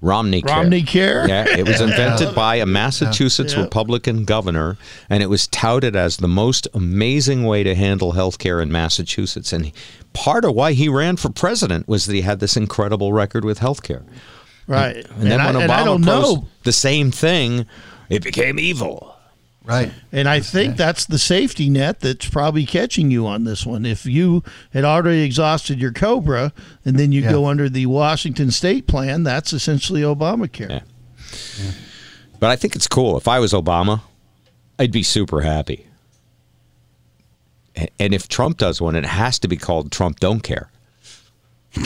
Romney Care. Romney Care? Yeah, it was invented by a Massachusetts Yeah. Republican governor, and it was touted as the most amazing way to handle health care in Massachusetts. And part of why he ran for president was that he had this incredible record with health care. right. And then I, when and I Obama don't know. the same thing, it became evil. Right. And I think that's the safety net that's probably catching you on this one. If you had already exhausted your Cobra and then you Yeah. go under the Washington state plan, that's essentially Obamacare. Yeah. But I think it's cool. If I was Obama, I'd be super happy. And if Trump does one, it has to be called Trump Don't Care.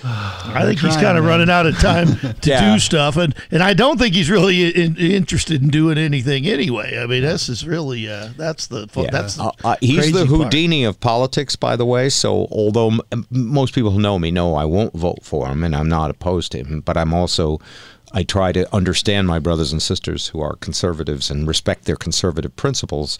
I think he's kind of man. running out of time to Yeah. do stuff, and and I don't think he's really in, interested in doing anything anyway. I mean, this is really uh, that's the fu- that's the Uh, uh, he's crazy the part. Houdini of politics, by the way. So, although m- m- most people who know me know I won't vote for him, and I'm not opposed to him, but I'm also I try to understand my brothers and sisters who are conservatives and respect their conservative principles,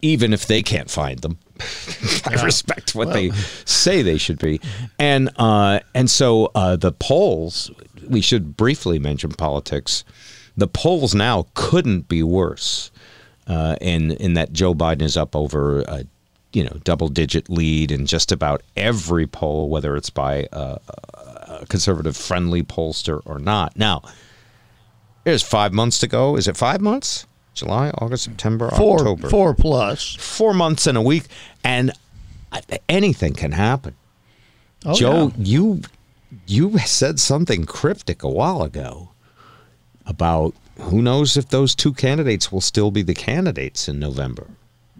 even if they can't find them. I respect what they say they should be, and uh, and so uh, the polls. We should briefly mention politics. The polls now couldn't be worse uh, in in that Joe Biden is up over a you know double digit lead in just about every poll, whether it's by a, a conservative friendly pollster or not. Now, there's five months to go. Is it five months? July, August, September, four October. four plus. Four months and a week, and anything can happen. Oh, Joe, yeah. you you said something cryptic a while ago about who knows if those two candidates will still be the candidates in November.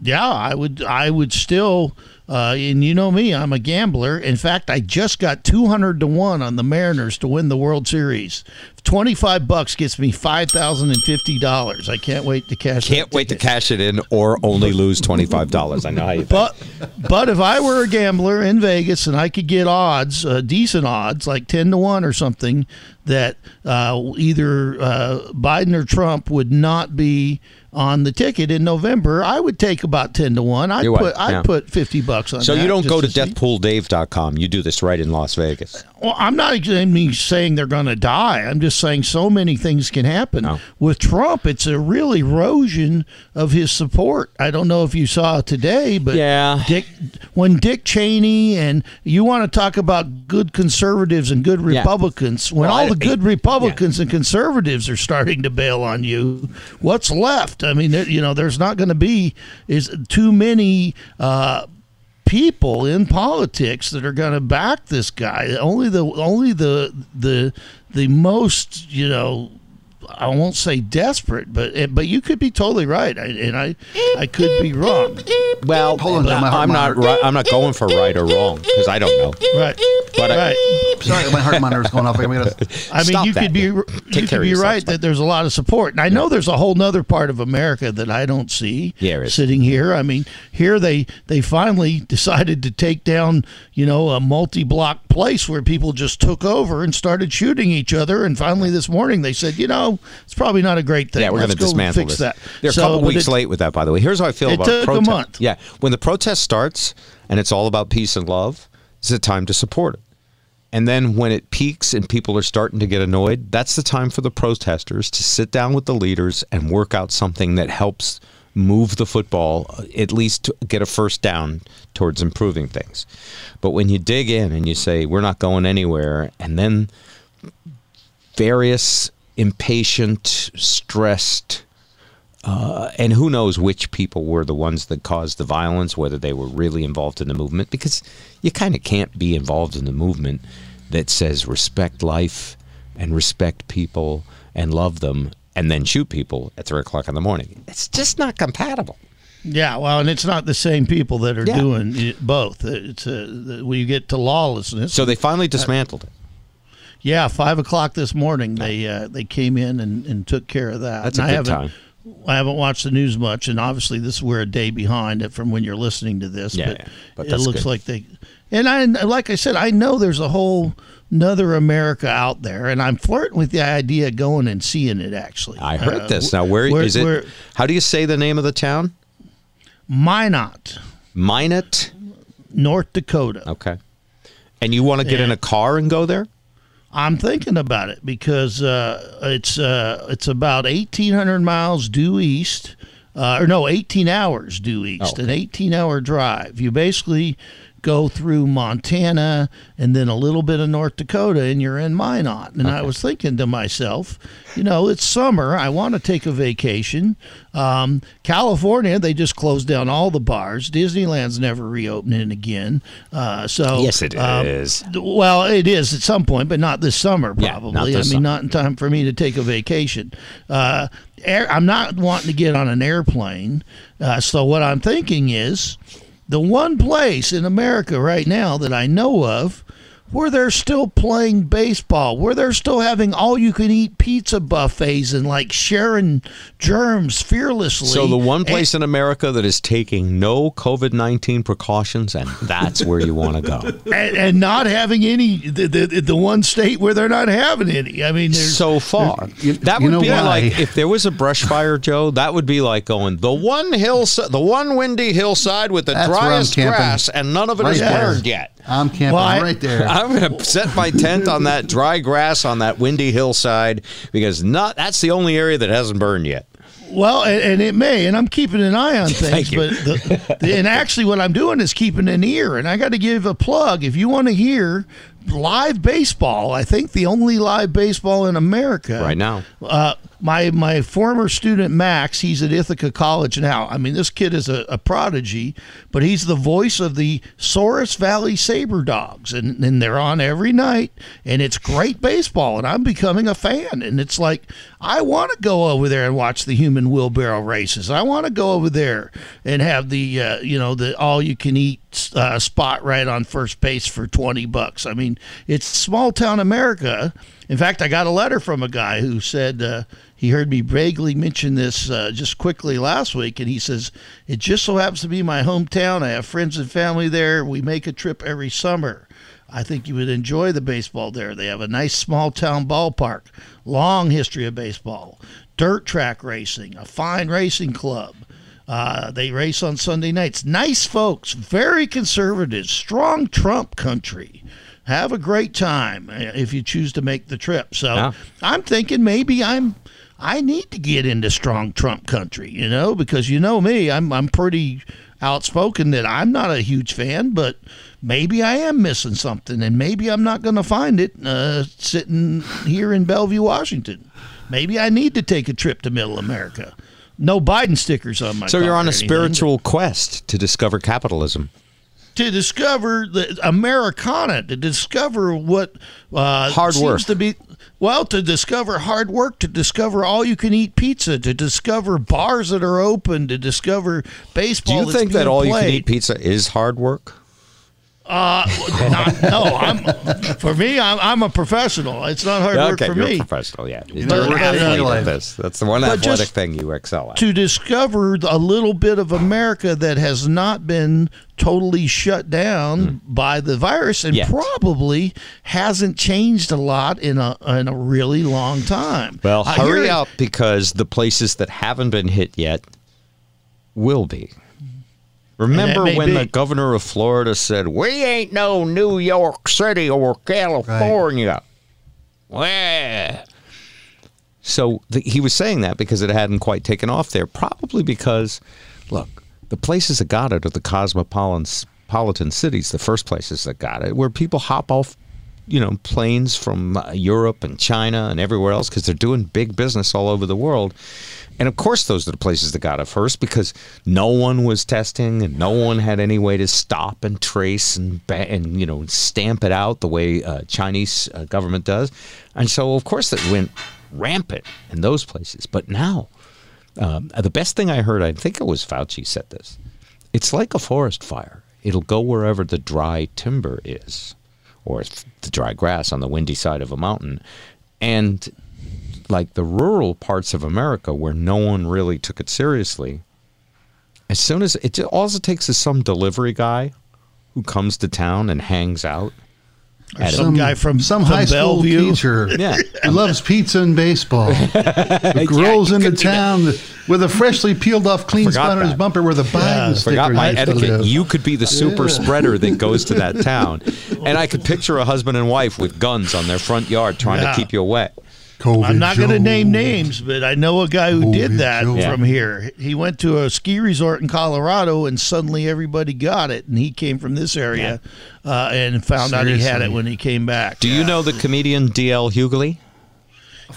Yeah, I would. I would still. Uh, and you know me, I'm a gambler. In fact, I just got 200 to one on the Mariners to win the World Series. 25 bucks gets me five thousand and fifty dollars. I can't wait to cash. Can't wait to cash it in or only lose twenty five dollars. I know how you think. But but if I were a gambler in Vegas and I could get odds, uh, decent odds, like ten to one or something, that uh, either uh, Biden or Trump would not be on the ticket in November, I would take about ten to one. I'd You would, put I'd yeah. put fifty bucks on. so you don't go to see. deathpooldave.com. You do this right in Las Vegas. Well, I'm not exactly saying they're going to die. I'm just saying so many things can happen. No. With Trump, it's a real erosion of his support. I don't know if you saw today, but Yeah. Dick, when Dick Cheney and you want to talk about good conservatives and good Yeah. Republicans, when Well, all I- the good Republicans and conservatives are starting to bail on you, what's left? I mean, you know, there's not going to be is too many. Uh, people in politics that are going to back this guy. Only the only the the the most you know. I won't say desperate, but eh, but you could be totally right, I, and I I could be wrong. Well, Hold on, Joe, my heart I'm not right. I'm not going for right or wrong because I don't know. Right, But I- Sorry, my heart monitor's going off. I gotta, I mean, you that. could be you could be right that there's a lot of support, and I know there's a whole nother part of America that I don't see. Yeah, sitting here. I mean, here they they finally decided to take down you know a multi-block place where people just took over and started shooting each other, and finally this morning they said, you know, it's probably not a great thing. Yeah, we're going to dismantle fix this. that. They're a couple weeks it- late with that, by the way. Here's how I feel It about took a protest. month. Yeah, when the protest starts and it's all about peace and love, it's the time to support it. And then when it peaks and people are starting to get annoyed, that's the time for the protesters to sit down with the leaders and work out something that helps move the football, uh, at least to get a first down towards improving things. But when you dig in and you say, we're not going anywhere, and then various impatient, stressed, uh, and who knows which people were the ones that caused the violence, whether they were really involved in the movement, because you kind of can't be involved in the movement that says respect life and respect people and love them and then shoot people at three o'clock in the morning. It's just not compatible. Yeah, well, and it's not the same people that are Yeah. doing it, both. It's the- when you get to lawlessness. So they finally dismantled it. Yeah, five o'clock this morning they uh, they came in and, and took care of that. That's a And good haven't, time. I haven't watched the news much, and obviously this we're a day behind it from when you're listening to this. Yeah, but, yeah, but it looks good. like they. And I like I said, I know there's a whole another America out there, and I'm flirting with the idea of going and seeing it. Actually, I heard Uh, this. Now, where is it? where- How do you say the name of the town? Minot, Minot. North Dakota. Okay. And you want to get in a car and go there? I'm thinking about it because uh, it's uh, it's about 1,800 miles due east, uh, or no, 18 hours due east, Oh, an 18 hour drive. You basically go through Montana and then a little bit of North Dakota, and you're in Minot. And I was thinking to myself, you know, it's summer. I want to take a vacation. Um, California, they just closed down all the bars. Disneyland's never reopening again. Uh, so Yes, it um, is. well, it is at some point, but not this summer, Yeah, probably. not I mean, summer. not in time for me to take a vacation. Uh, air, I'm not wanting to get on an airplane. Uh, so, what I'm thinking is the one place in America right now that I know of where they're still playing baseball, where they're still having all you can eat pizza buffets and like sharing germs fearlessly. So the one And- place in America that is taking no COVID nineteen precautions, and that's where you want to go. and, and not having any the, the the one state where they're not having any. I mean, there's so far. You- that you would know be why? like if there was a brush fire, Joe. That would be like going the one hill, the one windy hillside with the That's driest grass, and none of it Right is there. burned yet. I'm camping Well, I- right there. I'm going to set my tent on that dry grass on that windy hillside because not that's the only area that hasn't burned yet. Well, and, and it may, and I'm keeping an eye on things. Thank you. But the, the, and actually, what I'm doing is keeping an ear. And I got to give a plug. If you want to hear live baseball, I think the only live baseball in America Right now. Uh, my my former student Max, he's at Ithaca College now. I mean, this kid is a, a prodigy, but he's the voice of the Souris Valley Sabre Dogs, and, and they're on every night, and it's great baseball, and I'm becoming a fan. And it's like I want to go over there and watch the human wheelbarrow races. I want to go over there and have the uh, you know the all you can eat uh, spot right on first base for twenty bucks. I mean, it's small town America. In fact, I got a letter from a guy who said uh, he heard me vaguely mention this uh, just quickly last week, and he says it just so happens to be my hometown. I have friends and family there. We make a trip every summer. I think you would enjoy the baseball there. They have a nice small town ballpark, long history of baseball, dirt track racing, a fine racing club. Uh, they race on Sunday nights. Nice folks, very conservative, strong Trump country. Have a great time uh, if you choose to make the trip. So Yeah. I'm thinking maybe I'm I need to get into strong Trump country, you know, because you know me, I'm I'm pretty outspoken that I'm not a huge fan, but maybe I am missing something, and maybe I'm not going to find it uh, sitting here in Bellevue, Washington. Maybe I need to take a trip to Middle America. No Biden stickers on my. So you're on a anything, spiritual quest to discover capitalism. to discover the Americana, to discover what uh, Hard seems work. to be. Well, to discover hard work, to discover all you can eat pizza, to discover bars that are open, to discover baseball. Do you think that all you can eat pizza is hard work? Uh, not, no, I'm for me. I'm, I'm a professional. It's not hard work okay, for you're me. a professional, yeah. You're But- an but, uh, athlete uh, at this. That's the one athletic thing you excel at. to discover a little bit of America that has not been totally shut down by the virus and Yet. probably hasn't changed a lot in a in a really long time. Well, I hurry up because the places that haven't been hit yet will be. Remember when be. the governor of Florida said, "We ain't no New York City or California." Well, so the, he was saying that because it hadn't quite taken off there. Probably because, look, the places that got it are the cosmopolitan cities, the first places that got it, where people hop off, you know, planes from uh, Europe and China and everywhere else because they're doing big business all over the world. And of course, those are the places that got it first because no one was testing and no one had any way to stop and trace and and you know stamp it out the way uh, Chinese uh, government does. And so, of course, it went rampant in those places. But now, um, the best thing I heard, I think it was Fauci said this. It's like a forest fire. It'll go wherever the dry timber is, or the dry grass on the windy side of a mountain, and like the rural parts of America where no one really took it seriously. As soon as it also takes is some delivery guy who comes to town and hangs out. Some guy from some from high school teacher Yeah. who loves pizza and baseball. rolls into could do that. town with a freshly peeled off clean spot on his bumper where the Biden sticker. forgot my etiquette. You could be the super spreader that goes to that town, and I could picture a husband and wife with guns on their front yard trying Yeah. to keep you away. COVID I'm not going to name names, but I know a guy who COVID did that Joe. from here. He went to a ski resort in Colorado, and suddenly everybody got it. And he came from this area uh, and found out he had it when he came back. Do you know the comedian D.L. Hughley?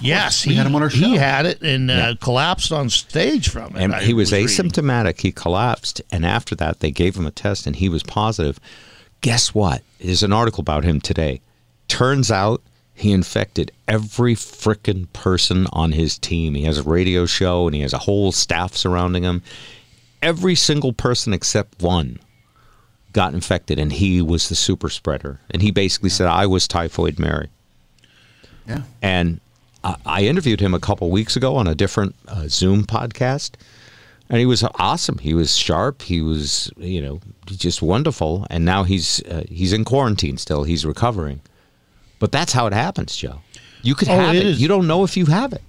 Yes, We he had him on our show. He had it and uh, collapsed on stage from it. and I he was, reading. asymptomatic. He collapsed, and after that, they gave him a test, and he was positive. Guess what? There's an article about him today. Turns out he infected every frickin' person on his team. He has a radio show, and he has a whole staff surrounding him. Every single person except one got infected, and he was the super spreader. And he basically said, "I was typhoid Mary." Yeah. And I, I interviewed him a couple weeks ago on a different uh, Zoom podcast, and he was awesome. He was sharp. He was, you know, just wonderful. And now he's uh, he's in quarantine still. He's recovering. But that's how it happens, Joe. You could Oh, have it it. You don't know if you have it.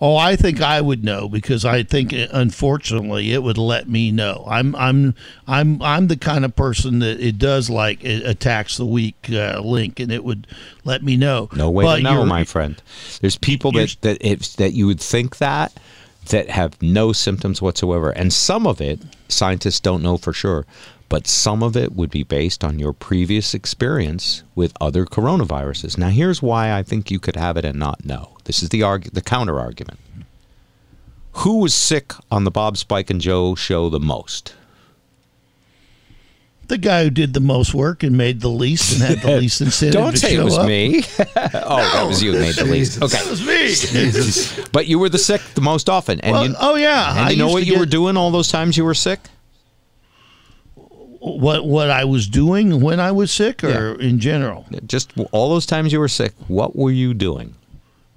Oh, I think I would know because I think uh, unfortunately it would let me know. I'm I'm I'm I'm the kind of person that it does like it attacks the weak uh, link and it would let me know. No way But to know, my friend. There's people that that if, that you would think that that have no symptoms whatsoever, and some of it scientists don't know for sure, but some of it would be based on your previous experience with other coronaviruses. Now, here's why I think you could have it and not know. This is the argu- the counter argument. Who was sick on the Bob Spike and Joe show the most? The guy who did the most work and made the least and had the least incentive Don't to say it was up. me. oh, that was you who made the least. Okay. It was me. But you were the sick the most often, and Well, you, oh yeah, and I you know what you were doing all those times you were sick? What what I was doing when I was sick, or in general, Just all those times you were sick. What were you doing?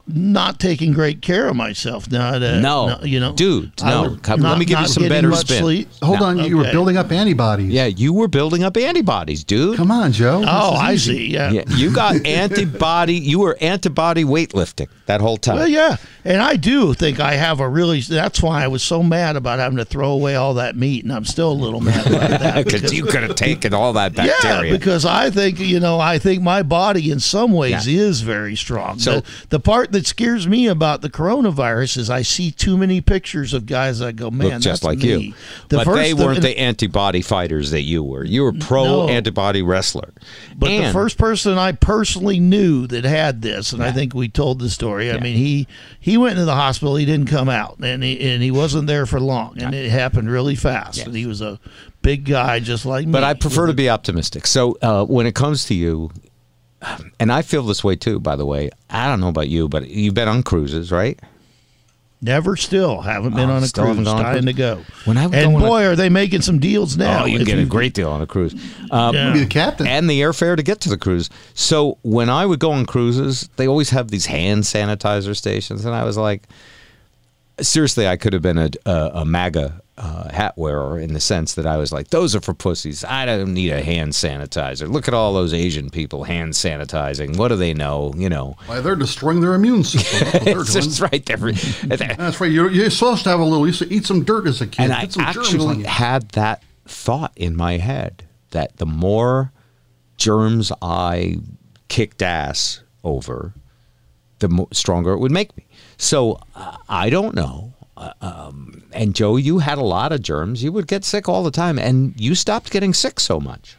not taking great care of myself. Not uh, No. you know, Dude, no. would- Come- let me give you some better spin. sleep. Hold No. on, you were building up antibodies. Yeah, you were building up antibodies, dude. Come on, Joe. Oh, I easy. see. Yeah. Yeah, you got antibody. You were antibody weightlifting that whole time. Well, yeah, and I do think I have a really. That's why I was so mad about having to throw away all that meat, and I'm still a little mad about that. Because you could have taken all that bacteria. yeah, because I think you know, I think my body in some ways is very strong. So- the, the part that scares me about the coronavirus is I see too many pictures of guys. that go, man, just that's like me. you. The but first, they weren't and- the antibody fighters that you were. You were pro No. antibody wrestler. But the first person I personally knew that had this, and I think we told the story. I mean, he he went into the hospital. He didn't come out, and he and he wasn't there for long, and it happened really fast. Yes. And he was a big guy, just like me. But I prefer to be optimistic. So uh, when it comes to you, and I feel this way too, by the way. I don't know about you, but you've been on cruises, right? Never, still haven't been Oh, on a cruise. haven't gone on a Dying cruise? to go. When I would and go on a- boy, are they making some deals now? oh, you if get a great deal on a cruise. Uh, Yeah. Be the captain. and the airfare to get to the cruise. So when I would go on cruises, they always have these hand sanitizer stations, and I was like, seriously, I could have been a a, a MAGA uh, hat wearer in the sense that I was like, those are for pussies. I don't need a hand sanitizer. Look at all those Asian people hand sanitizing. What do they know? You know, Why, they're destroying their immune system. That's what they're it's doing. just right there. That's right. You're, you're supposed to have a little. You to eat some dirt as a kid. and I some germs on actually had that thought in my head that the more germs I kicked ass over, the stronger it would make me. So uh, I don't know. Um, and Joe, you had a lot of germs. You would get sick all the time, and you stopped getting sick so much.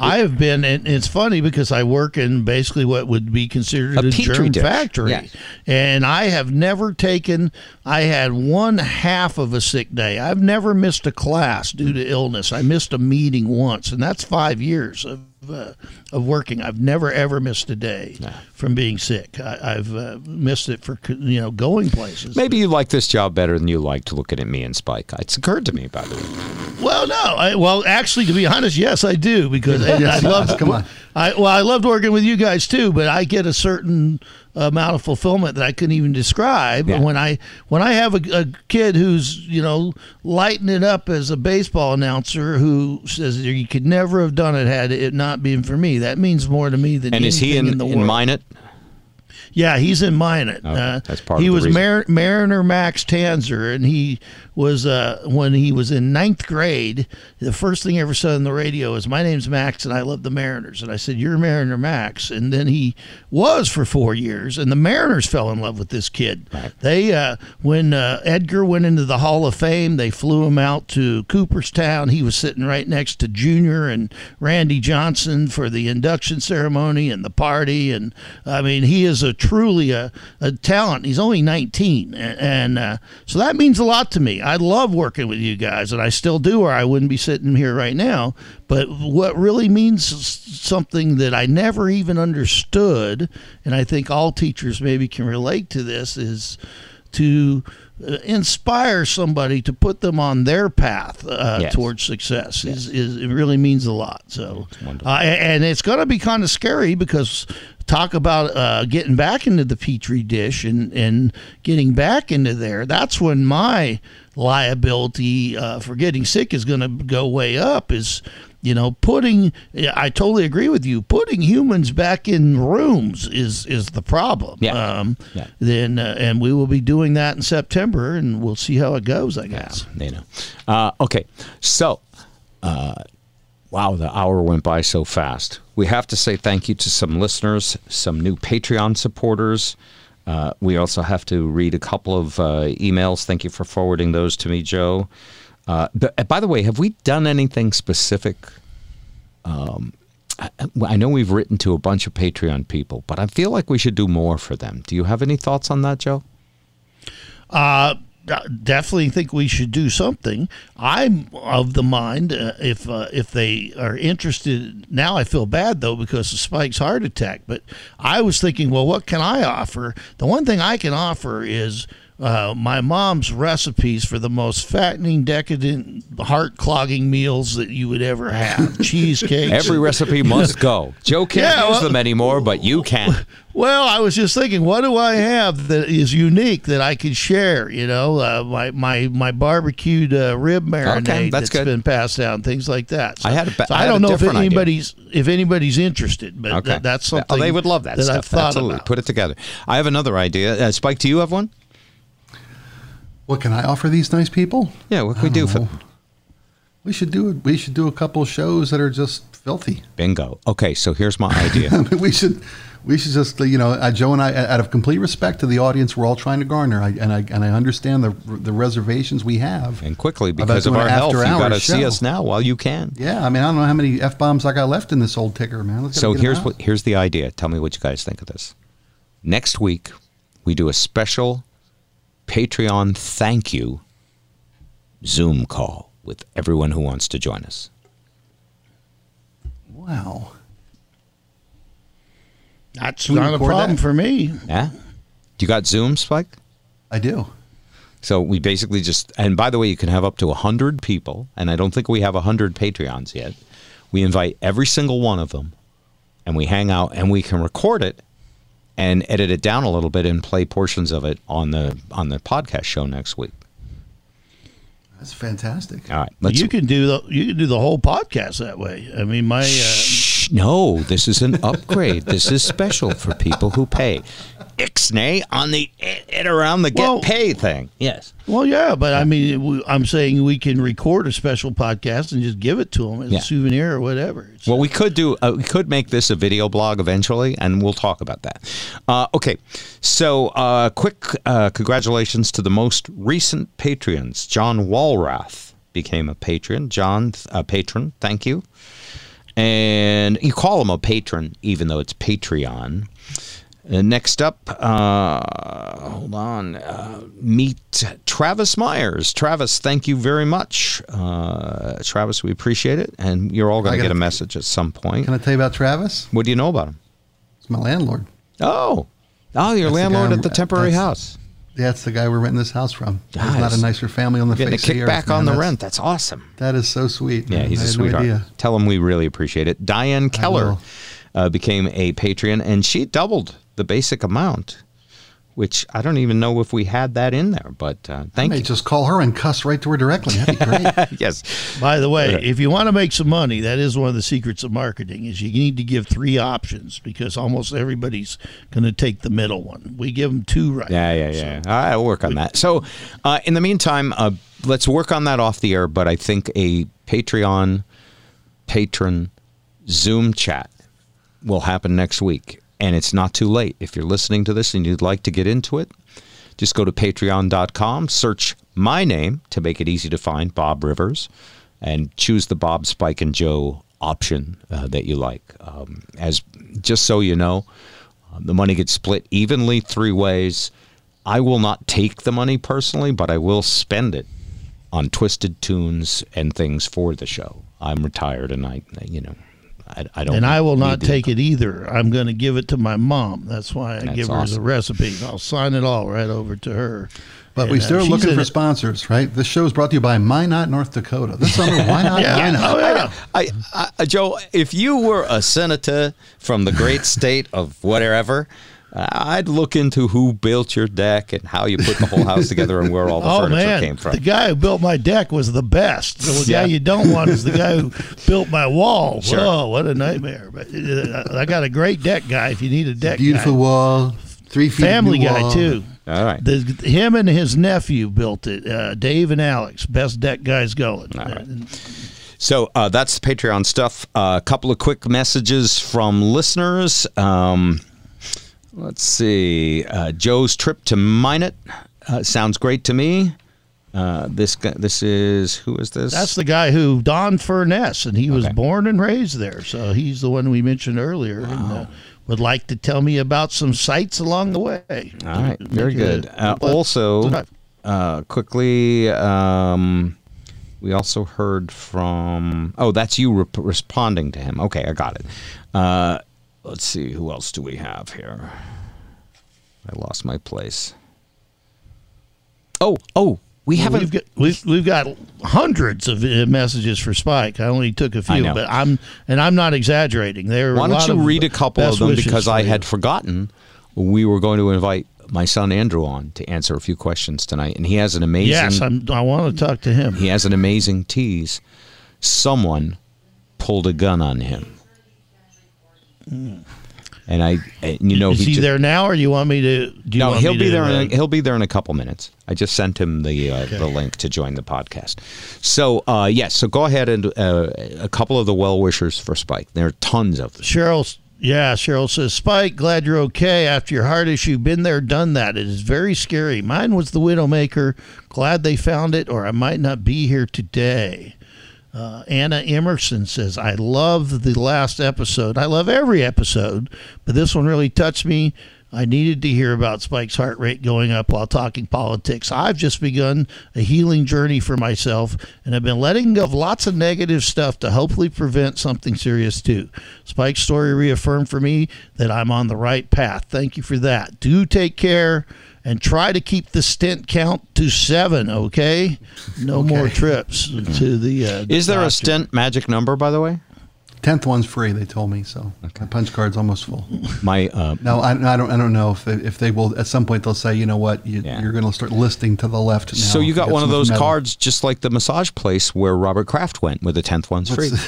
I have been, and it's funny because I work in basically what would be considered A a, germ dish, factory, yes. and I have never taken. I had one half of a sick day. I've never missed a class due to illness. I missed a meeting once, and that's five years of uh, of working. I've never ever missed a day from being sick. I, I've uh, missed it for you know going places. Maybe you like this job better than you liked looking at me and Spike. It's occurred to me, by the way. Well, no. I, well, actually, to be honest, yes, I do because I, Yes, I love. come on. I well, I loved working with you guys too, but I get a certain amount of fulfillment that I couldn't even describe Yeah. when I when I have a, a kid who's you know lighting it up as a baseball announcer who says you could never have done it had it not been for me. That means more to me than And is he anything in, the in world. Minot? Yeah, he's in Minot. Okay, uh, that's part he of the was. Mar- Mariner Max Tanzer, and he was uh, when he was in ninth grade. The first thing I ever said on the radio is, "My name's Max, and I love the Mariners." And I said, "You're Mariner Max." And then he was for four years, and the Mariners fell in love with this kid. They uh, when uh, Edgar went into the Hall of Fame, they flew him out to Cooperstown. He was sitting right next to Junior and Randy Johnson for the induction ceremony and the party. And I mean, he is a truly a, a talent. He's only 19, a- and uh, so that means a lot to me. I love working with you guys, and I still do, or I wouldn't be sitting here right now. But what really means something that I never even understood, and I think all teachers maybe can relate to this, is to uh, inspire somebody to put them on their path uh, Yes. towards success is, is it really means a lot so uh, and it's going to be kind of scary because talk about uh, getting back into the petri dish and, and getting back into there that's when my liability uh, for getting sick is going to go way up is you know putting i totally agree with you putting humans back in rooms is is the problem Yeah. um, Yeah. then uh, and we will be doing that in september and we'll see how it goes i guess you know. Uh, okay, so uh, wow, the hour went by so fast. We have to say thank you to some listeners, some new Patreon supporters. Uh, we also have to read a couple of uh, emails. Thank you for forwarding those to me, Joe. Uh, but, by the way, have we done anything specific? Um, I, I know we've written to a bunch of Patreon people, but I feel like we should do more for them. Do you have any thoughts on that, Joe? Uh, definitely think we should do something. I'm of the mind uh, if uh, if they are interested. Now I feel bad though because of Spike's heart attack. But I was thinking, well, what can I offer? The one thing I can offer is. Uh, my mom's recipes for the most fattening, decadent, heart clogging meals that you would ever have. Cheesecake. Every recipe must go. Joe can't Yeah, use well- them anymore, but you can. Well, I was just thinking, what do I have that is unique that I could share? You know, uh, my my my barbecued uh, rib marinade that's that's good. been passed down, things like that. I had a so I I, had a don't know if different idea. anybody's if anybody's interested, but Okay, th- that's something. Oh, they would love that, that stuff. I've thought Absolutely, about. put it together. I have another idea. Uh, Spike, do you have one? What can I offer these nice people? Yeah, what can we do for. We should do. We should do a couple of shows that are just filthy. bingo? Okay, so here's my idea. I mean, we should, we should just, you know, uh, Joe and I, out of complete respect to the audience, we're all trying to garner, I, and I and I understand the the reservations we have. and quickly, because of our health, you got to see us now while you can. Yeah, I mean, I don't know how many f bombs I got left in this old ticker, man. Let's So here's what here's the idea. Tell me what you guys think of this. Next week, we do a special Patreon thank you Zoom call with everyone who wants to join us. Wow. That's we not a problem that? for me. Yeah, you got Zoom, Spike? I do. So we basically just, and by the way, you can have up to 100 people, and I don't think we have 100 Patreons yet. We invite every single one of them, and we hang out, and we can record it and edit it down a little bit and play portions of it on the on the podcast show next week. That's fantastic. All right, let's. you can do the you can do the whole podcast that way. I mean, my uh, Shh, no, this is an upgrade. this is special for people who pay. Ixnay on the it, it around the get Well- pay thing. Yes. well, yeah, but I mean, we, I'm saying we can record a special podcast and just give it to them as Yeah. a souvenir or whatever. It's- Well, we could do. Uh, we could make this a video blog eventually, and we'll talk about that. Uh, okay, so uh, quick uh, congratulations to the most recent patrons. John Walrath became a patron. John, a patron. Thank you. And you call him a patron, even though it's Patreon. Uh, next up, uh, hold on. Uh, meet Travis Myers. Travis, thank you very much. Uh, Travis, we appreciate it. And you're all going to get a message at some point. Can I tell you about Travis? What do you know about him? It's my landlord. Oh, oh, your That's the landlord guy at the temporary house. That's the guy we're renting this house from. There's not a nicer family on the Getting a face of the earth, kickback man. on the That's- rent. That's awesome. That is so sweet. Yeah, man. he's I a had no sweetheart. idea. Tell him we really appreciate it. Diane Keller will. uh, became a Patreon, and she doubled the basic amount. Which I don't even know if we had that in there. But uh, I thank may you. just call her and cuss right to her directly. That'd be great. yes. By the way, Right. if you want to make some money, that is one of the secrets of marketing. Is you need to give three options because almost everybody's going to take the middle one. We give them two right. Yeah, yeah, now, yeah. so- I'll work on that. So, uh, in the meantime, uh, let's work on that off the air. But I think a Patreon patron Zoom chat will happen next week, and it's not too late. If you're listening to this and you'd like to get into it, just go to patreon.com, search my name to make it easy to find, Bob Rivers, and choose the Bob, Spike, and Joe option uh, that you like. Um, as just so you know, um, the money gets split evenly three ways. I will not take the money personally, but I will spend it on twisted tunes and things for the show. I'm retired, and I, you know, I, I don't. And I will not take it either. I'm going to give it to my mom. That's why I That's give her the recipe. I'll sign it all right over to her. But we And, uh, still she's looking for it. sponsors, right? This show is brought to you by Minot, North Dakota. This summer, why not Yeah. Minot? Oh, yeah. I, I, Joe, if you were a senator from the great state of whatever, uh, I'd look into who built your deck and how you put the whole house together and where all the Oh furniture man, came from. the guy who built my deck was the best. The Yeah. guy you don't want is the guy who built my wall. Sure. Oh, what a nightmare! But uh, I got a great deck guy. If you need a deck Beautiful guy. wall, three feet. of family new guy wall. too. all right. The, him and his nephew built it. Uh, Dave and Alex, best deck guys going. All right. And- So uh, that's the Patreon stuff. Uh, a couple of quick messages from listeners. Um, let's see. Uh, Joe's trip to Minot uh, sounds great to me. Uh, this guy, this is who is this? That's the guy who Don Furness, and he was Okay. born and raised there. So he's the one we mentioned earlier, and uh, would like to tell me about some sights along the way. All right, very good. Uh, also, uh, quickly, um, we also heard from. Oh, that's you rep- responding to him. Okay, I got it. Let's see, who else do we have here? I lost my place. Oh, oh, we haven't. We've got, we've, we've got hundreds of uh, messages for Spike. I only took a few, but I'm and I'm not exaggerating. There. Are Why a don't lot you read a couple of them because I you. had forgotten we were going to invite my son Andrew on to answer a few questions tonight, and he has an amazing. Yes, I'm, I want to talk to him. he has an amazing tease. Someone pulled a gun on him, and I, and, you know, Is he, ju- there now, or you want me to? Do you No, want he'll me be to, there. In a, he'll be there in a couple minutes. I just sent him the uh, the link to join the podcast. So uh, yes, so go ahead and uh, a couple of the well wishers for Spike. There are tons of them. Cheryl, yeah, Cheryl says, Spike, glad you're okay after your heart issue. Been there, done that. It is very scary. Mine was the Widowmaker. Glad they found it, or I might not be here today. Uh, Anna Emerson says, I love the last episode. I love every episode, but this one really touched me. I needed to hear about Spike's heart rate going up while talking politics. I've just begun a healing journey for myself and have been letting go of lots of negative stuff to hopefully prevent something serious too. Spike's story reaffirmed for me that I'm on the right path. Thank you for that. Do take care and try to keep the stent count to seven, okay? No more trips to the. Uh, Is there a doctor. stent magic number, by the way? Tenth one's free. They told me so. My punch card's almost full. My uh, No, I, I don't. I don't know if they, if they will. At some point, they'll say, you know what, you, Yeah. you're going to start listing to the left. Now so you got one of those metal. cards, just like the massage place where Robert Kraft went, where the tenth one's free.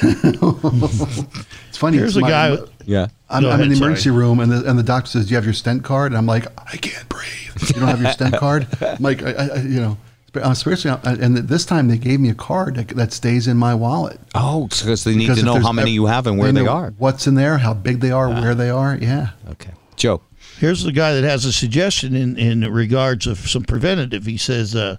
It's funny. Here's it's a my- guy. yeah. I'm, Go I'm in ahead, the sorry. emergency room, and the, and the doctor says, "Do you have your stent card?" And I'm like, "I can't breathe. You don't have your stent card." I'm like, I, I, you know, I'm especially, uh, uh, and this time they gave me a card that, that stays in my wallet Oh, because they need Because to know how many you have and where they, know are. what's in there, how big they are, ah. where they are. Yeah, Okay, Joe. Here's the guy that has a suggestion in, in regards of some preventative. He says, uh,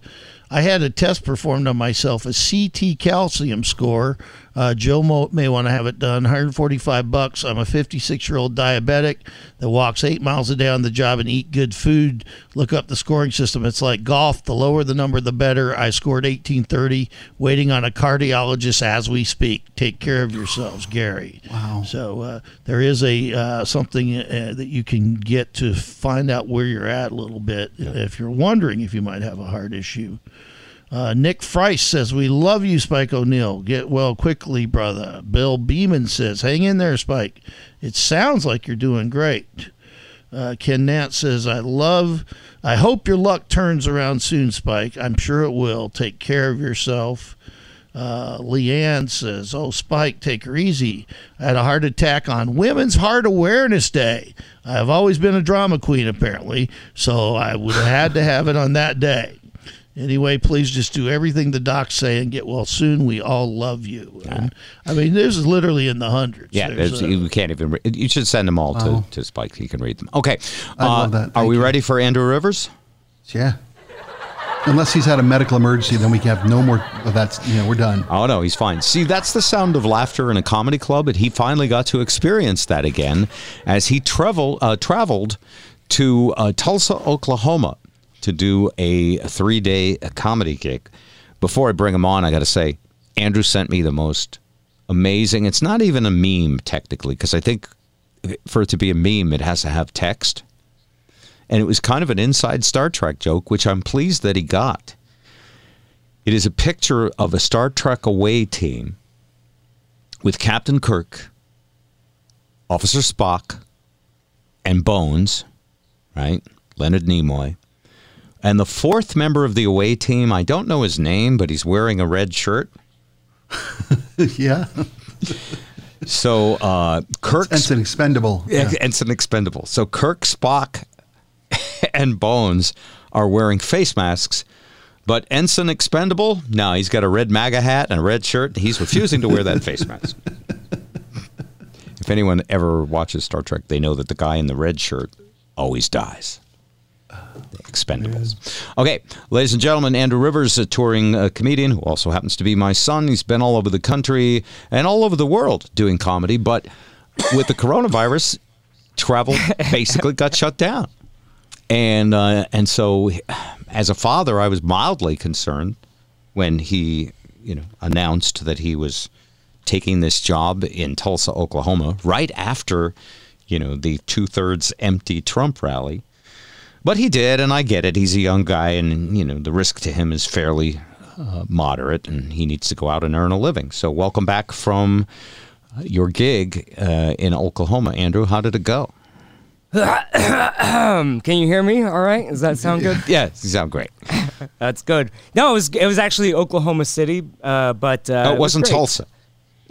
I had a test performed on myself, a CT calcium score. Uh, Joe Mo- may want to have it done. 145 bucks. I'm a 56 year old diabetic that walks eight miles a day on the job and eat good food. Look up the scoring system. It's like golf. The lower the number, the better. I scored 1830. Waiting on a cardiologist as we speak. Take care of yourselves, Gary. Wow. So uh, there is a uh, something uh, that you can get to find out where you're at a little bit if you're wondering if you might have a heart issue. Uh, Nick Frice says, We love you, Spike O'Neill. Get well quickly, brother. Bill Beeman says, Hang in there, Spike. It sounds like you're doing great. Uh, Ken Nance says, I love, I hope your luck turns around soon, Spike. I'm sure it will. Take care of yourself. Uh, Leanne says, Oh, Spike, take her easy. I had a heart attack on Women's Heart Awareness Day. I've always been a drama queen, apparently, so I would have had to have it on that day. Anyway, please just do everything the docs say and get well soon. We all love you. And, I mean, this is literally in the hundreds. Yeah, There's, it's- uh, you can't even. Re- you should send them all Wow. to, to Spike. He can read them. Okay. I love uh, that. Are we you. ready for Andrew Rivers? Yeah. Unless he's had a medical emergency, then we can have no more of that. You know, we're done. Oh no, he's fine. See, that's the sound of laughter in a comedy club, and he finally got to experience that again as he travel uh, traveled to uh, Tulsa, Oklahoma, to do a three-day comedy gig. Before I bring him on, I got to say, Andrew sent me the most amazing. It's not even a meme technically, because I think for it to be a meme, it has to have text. And it was kind of an inside Star Trek joke, which I'm pleased that he got. It is a picture of a Star Trek away team with Captain Kirk, Officer Spock, and Bones, right? Leonard Nimoy. And the fourth member of the away team, I don't know his name, but he's wearing a red shirt. yeah. So uh, Kirk, Ensign expendable. Yeah, Ensign Expendable. So Kirk, Spock, and Bones are wearing face masks, but Ensign Expendable, no, he's got a red MAGA hat and a red shirt. And He's refusing to wear that face mask. If anyone ever watches Star Trek, they know that the guy in the red shirt always dies. The Expendables. Okay, ladies and gentlemen, Andrew Rivers, a touring uh, comedian who also happens to be my son. He's been all over the country and all over the world doing comedy, but with the coronavirus, travel basically got shut down. And uh, and so, as a father, I was mildly concerned when he, you know, announced that he was taking this job in Tulsa, Oklahoma, right after, you know, the two thirds empty Trump rally. But he did, and I get it. He's a young guy, and you know the risk to him is fairly uh, moderate, and he needs to go out and earn a living. So, welcome back from uh, your gig uh, in Oklahoma, Andrew. How did it go? Can you hear me? All right. Does that sound good? Yeah, you sound great. That's good. No, it was it was actually Oklahoma City, uh, but uh, Oh, it wasn't was. Tulsa.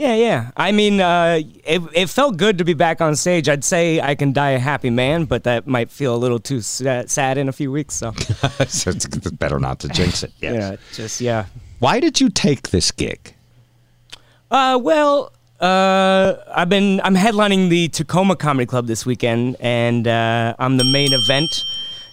Yeah, yeah. I mean, uh, it it felt good to be back on stage. I'd say I can die a happy man, but that might feel a little too sad, sad in a few weeks. So so it's better not to jinx it. Yes. yeah, just yeah. Why did you take this gig? Uh, well, uh, I've been I'm headlining the Tacoma Comedy Club this weekend, and uh, I'm the main event.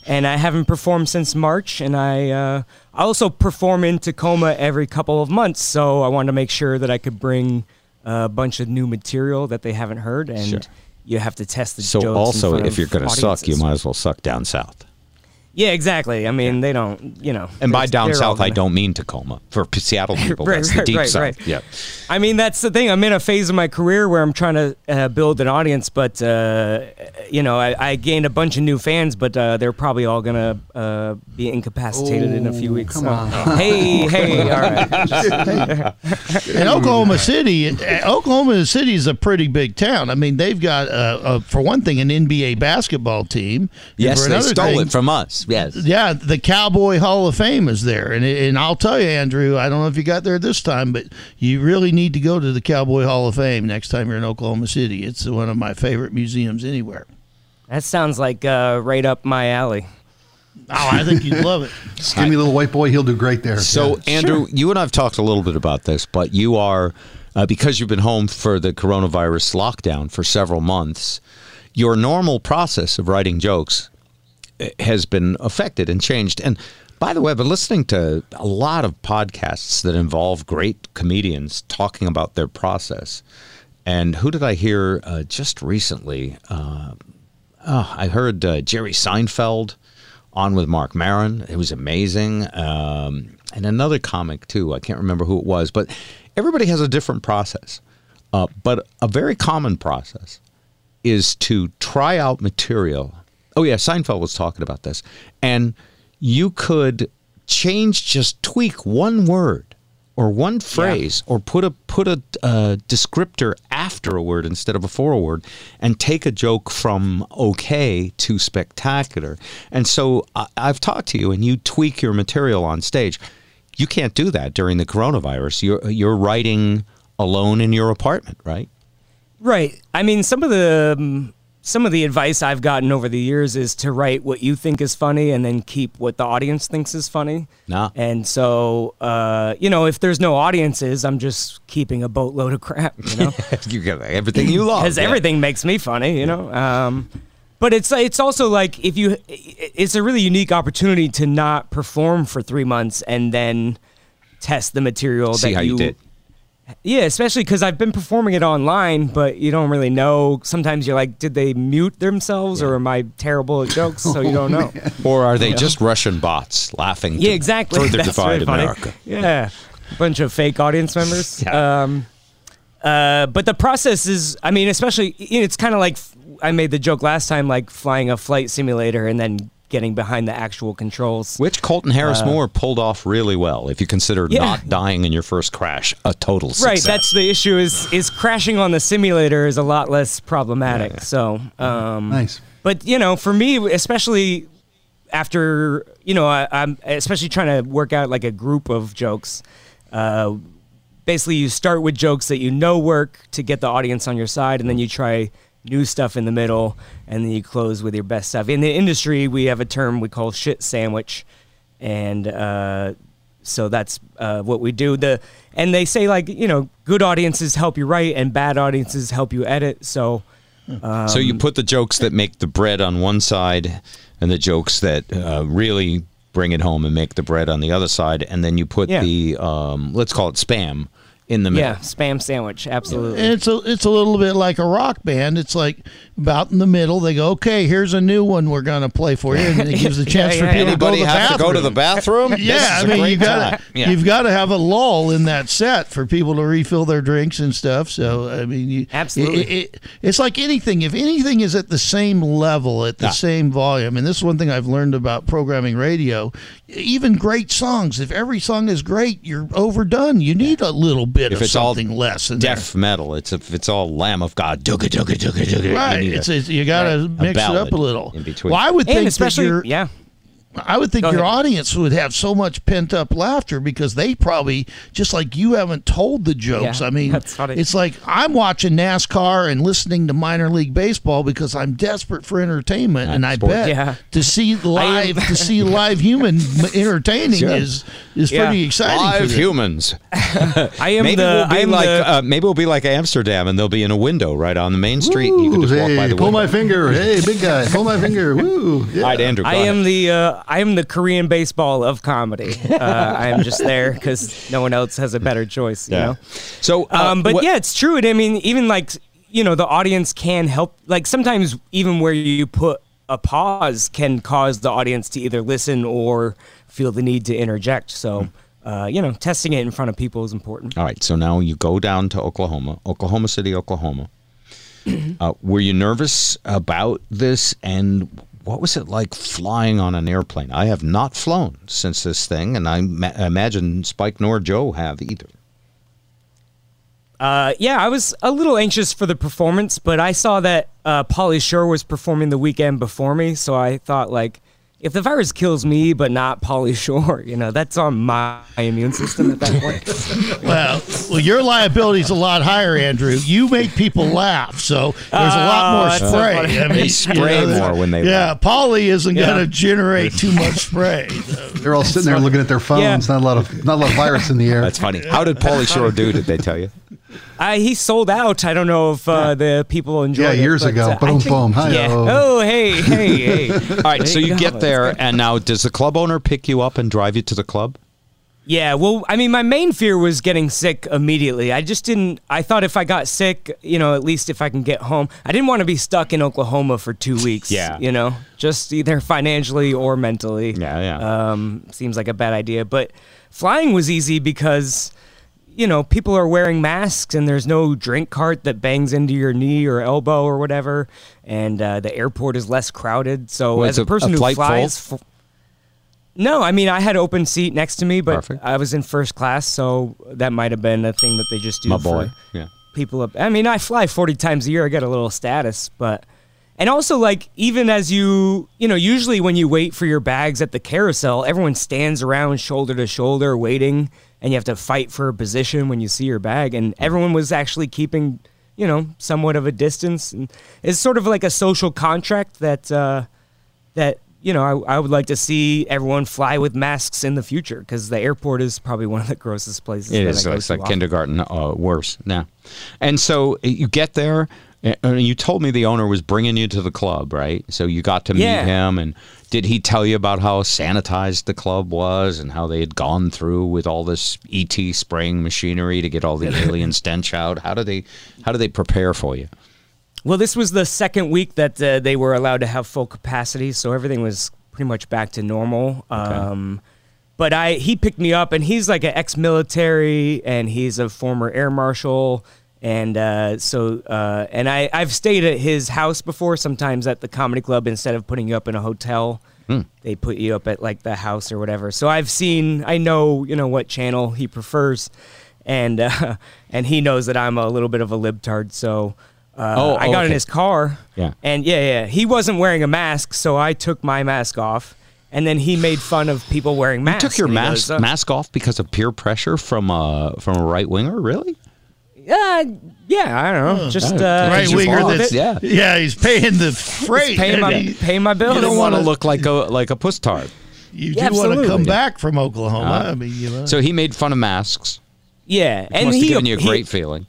And I haven't performed since March, and I uh, I also perform in Tacoma every couple of months. So I wanted to make sure that I could bring a bunch of new material that they haven't heard, and Sure. you have to test the So also, if you're going to suck, you might as well suck down south. Yeah, exactly. I mean, they don't, you know. And by down south, I don't mean Tacoma. For Seattle people, Right, that's the right, deep right, south. right. Yeah. I mean, that's the thing. I'm in a phase of my career where I'm trying to uh, build an audience, but uh, you know, I, I gained a bunch of new fans, but uh, they're probably all gonna uh, be incapacitated in a few weeks. come so- on. Hey, hey, all right. in Oklahoma City, uh, Oklahoma City is a pretty big town. I mean, they've got, uh, uh, for one thing, an NBA basketball team. Yes, they stole thing- it from us. Yes. Yeah, the Cowboy Hall of Fame is there, and and I'll tell you, Andrew, I don't know if you got there this time, but you really need to go to the Cowboy Hall of Fame next time you're in Oklahoma City. It's one of my favorite museums anywhere. That sounds like uh, right up my alley. Oh, I think you'd love it. Skinny little white boy, he'll do great there. So, Yeah. Andrew, you and I have talked a little bit about this, but you are, uh, because you've been home for the coronavirus lockdown for several months, your normal process of writing jokes has been affected and changed. And by the way, I've been listening to a lot of podcasts that involve great comedians talking about their process. And who did I hear uh, just recently? Uh, oh, I heard uh, Jerry Seinfeld on with Marc Maron. It was amazing. Um, and another comic, too. I can't remember who it was, but everybody has a different process. Uh, but a very common process is to try out material. Oh, yeah, Seinfeld was talking about this. And you could change, just tweak one word or one phrase or put a put a uh, descriptor after a word instead of before a word and take a joke from okay to spectacular. And so I, i've talked to you and you tweak your material on stage. You can't do that during the coronavirus. You're you're writing alone in your apartment right? Right. I mean, some of the um, some of the advice I've gotten over the years is to write what you think is funny and then keep what the audience thinks is funny. Nah. And so, uh, you know, if there's no audiences, I'm just keeping a boatload of crap. You know, you got everything you love because yeah. everything makes me funny. You know. Um, but it's it's also like if you, it's a really unique opportunity to not perform for three months and then test the material see that you did yeah, especially because I've been performing it online, but you don't really know. Sometimes you're like, did they mute themselves or am I terrible at jokes? So you don't know. or are they just russian bots laughing Yeah, exactly. further That's divide really funny. america Yeah, bunch of fake audience members. Yeah. Um, uh, but the process is, I mean, especially you know, it's kind of like I made the joke last time, like flying a flight simulator and then getting behind the actual controls. Which Colton Harris Moore pulled off really well, if you consider Uh, Yeah. not dying in your first crash a total success. Right, that's the issue. Is is crashing on the simulator is a lot less problematic. So, um, Nice. But you know, for me, especially after you know, I, I'm especially trying to work out like a group of jokes. Uh, basically, you start with jokes that you know work to get the audience on your side, and then you try new stuff in the middle, and then you close with your best stuff. In the industry, we have a term we call shit sandwich, and uh, so that's uh, what we do. The and they say like you know, good audiences help you write, and bad audiences help you edit. So. so you put the jokes that make the bread on one side and the jokes that uh, really bring it home and make the bread on the other side, and then you put Yeah. the, um, let's call it spam, in the middle. Yeah, spam sandwich, absolutely. And it's a it's a little bit like a rock band. It's like about in the middle. They go, okay, here's a new one we're gonna play for you, and it gives a chance Yeah, for yeah, people Anybody to go to the have bathroom. to go to the bathroom? Yeah, I mean you got yeah. you've got to have a lull in that set for people to refill their drinks and stuff. So I mean, you, Absolutely. it- it- it's like anything. If anything is at the same level, at the Yeah. same volume, and this is one thing I've learned about programming radio. Even great songs, if every song is great, you're overdone. You need a little bit If of it's all something less in Deaf metal. It's if it's all Lamb of God. Dugga, dugga, dugga, dugga. there. You Right, it's, it's you got to mix it up a little. in between. Well, I would think and that especially, you're, yeah, I would think Go your ahead. audience would have so much pent up laughter because they probably just like you haven't told the jokes. Yeah, I mean, that's funny. it's like I'm watching NASCAR and listening to minor league baseball because I'm desperate for entertainment, and I sports. bet Yeah. to see live to see live human entertaining Sure. is is Yeah. pretty exciting. for Live them. humans. I am Maybe the. we'll I am like the, uh, maybe we'll be like Amsterdam, and they'll be in a window right on the main street. and you can Ooh, just walk by hey, the pull window. my finger. Hey, big guy, pull my finger. Woo. Yeah. All right, Andrew. Go I ahead. am the. Uh, I am the Korean baseball of comedy. Uh, I am just there because no one else has a better choice. You Yeah. know. So, uh, Um, but what- yeah, it's true. And I mean, even like you know, the audience can help. Like sometimes, even where you put a pause can cause the audience to either listen or feel the need to interject. So, uh, you know, testing it in front of people is important. All right, so now you go down to Oklahoma, Oklahoma City, Oklahoma. uh, were you nervous about this, and what was it like flying on an airplane? I have not flown since this thing, and I ma- imagine Spike nor Joe have either. Uh, yeah, I was a little anxious for the performance, but I saw that uh, Pauly Shore was performing the weekend before me, so I thought like, if the virus kills me but not Pauly Shore, you know, that's on my immune system at that point. Well, well, your liability's a lot higher, Andrew. You make people laugh, so there's a lot Oh, more that's so spray. I mean, They spray you know, more when they Yeah, laugh. Pauly isn't Yeah. going to generate too much spray. They're all sitting there looking at their phones. Yeah. Not a lot of not a lot of virus in the air. That's funny. How did Pauly Shore do? Did they tell you? Uh, he sold out. I don't know if uh, the people enjoyed Yeah, it. years but, ago. uh, Boom, think- boom. Hi-yo. Yeah. Oh, hey, hey, hey. All right, so you go. get there, and now does the club owner pick you up and drive you to the club? Yeah, well, I mean, my main fear was getting sick immediately. I just didn't. I thought if I got sick, you know, at least if I can get home, I didn't want to be stuck in Oklahoma for two weeks. Yeah. you know, just either financially or mentally. Yeah, yeah. Um, seems like a bad idea, but flying was easy because. You know, people are wearing masks, and there's no drink cart that bangs into your knee or elbow or whatever. And uh, the airport is less crowded. So, Well, as a a- person a who flies, f- No, I mean I had open seat next to me, but Perfect. I was in first class, so that might have been a thing that they just do My for boy. Yeah. people up. I mean, I fly 40 times a year. I get a little status, but and also like even as you, you know, usually when you wait for your bags at the carousel, everyone stands around shoulder to shoulder waiting and you have to fight for a position when you see your bag and everyone was actually keeping, you know, somewhat of a distance and it's sort of like a social contract that uh that you know, I, I would like to see everyone fly with masks in the future because the airport is probably one of the grossest places. It is. I go It's to like often. kindergarten, uh, worse now. And so uh, you get there, and you told me the owner was bringing you to the club, right? So you got to meet Yeah. him, and did he tell you about how sanitized the club was and how they had gone through with all this ET spraying machinery to get all the alien stench out? How did they, how did they prepare for you? Well, this was the second week that uh, they were allowed to have full capacity, so everything was pretty much back to normal. Um, but I, he picked me up, and he's like an ex-military, and he's a former air marshal, and uh, so uh, and I, I've stayed at his house before. Sometimes at the comedy club, instead of putting you up in a hotel, they put you up at like the house or whatever. So I've seen, I know, you know what channel he prefers, and uh, and he knows that I'm a little bit of a libtard, so. Uh, Oh, I got in his car. Yeah. And yeah, yeah. He wasn't wearing a mask, so I took my mask off. And then he made fun of people wearing masks. You took your mask goes, "Uh, mask off because of peer pressure from a from a right winger, really? Uh, yeah, I don't know. Just uh, right winger. bald. That's Yeah. yeah. He's paying the freight. paying and my he- paying my bills. You don't don't want to look like a like a puss tart. you Yeah, do want to absolutely. come back from Oklahoma. Uh, I mean, you know. So he made fun of masks. Yeah, and Must he have given you a he- great feeling.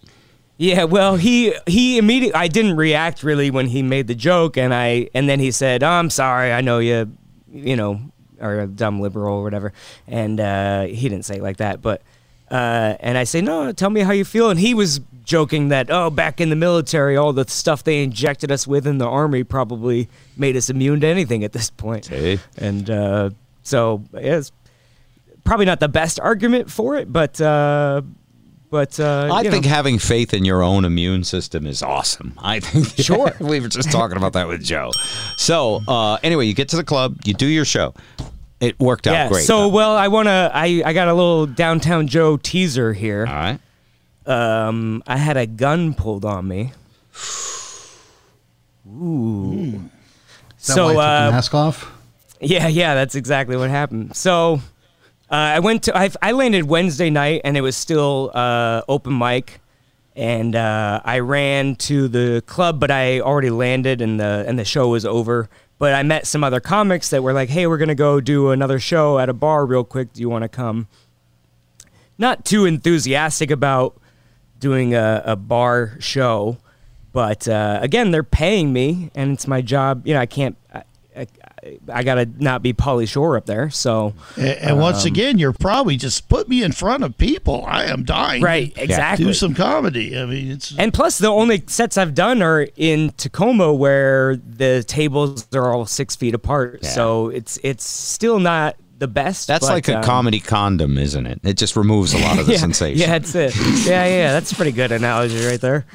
Yeah, well, he he immediately I didn't react really when he made the joke, and I and then he said, oh, "I'm sorry, I know you, you know, are a dumb liberal or whatever," and uh, he didn't say it like that, but uh, and I say, "No, tell me how you feel," and he was joking that, "Oh, back in the military, all the stuff they injected us with in the army probably made us immune to anything at this point," See? and uh, so it's probably not the best argument for it, but. Uh, but uh, I think know. having faith in your own immune system is awesome. I think Sure. we were just talking about that with Joe. So uh, anyway, you get to the club, you do your show. It worked out yeah. great. So though. well, I wanna. I I got a little downtown Joe teaser here. all right. Um, I had a gun pulled on me. Ooh. Is that So why you took uh, the mask off? yeah, yeah, that's exactly what happened. So uh, I went to. I, I landed Wednesday night, and it was still uh, open mic. And uh, I ran to the club, but I already landed, and the and the show was over. But I met some other comics that were like, "Hey, we're gonna go do another show at a bar real quick. Do you want to come?" Not too enthusiastic about doing a, a bar show, but uh, again, they're paying me, and it's my job. You know, I can't. I, I, I gotta not be Pauly Shore up there. So and, and once um, again, you're probably just put me in front of people. I am dying. right, exactly. Do some comedy. I mean, it's And plus, the only sets I've done are in Tacoma, where the tables are all six feet apart. So it's it's still not the best. That's but, like a um, comedy condom, isn't it? It just removes a lot of the yeah, sensation. Yeah, that's it. Yeah, yeah, that's a pretty good analogy right there.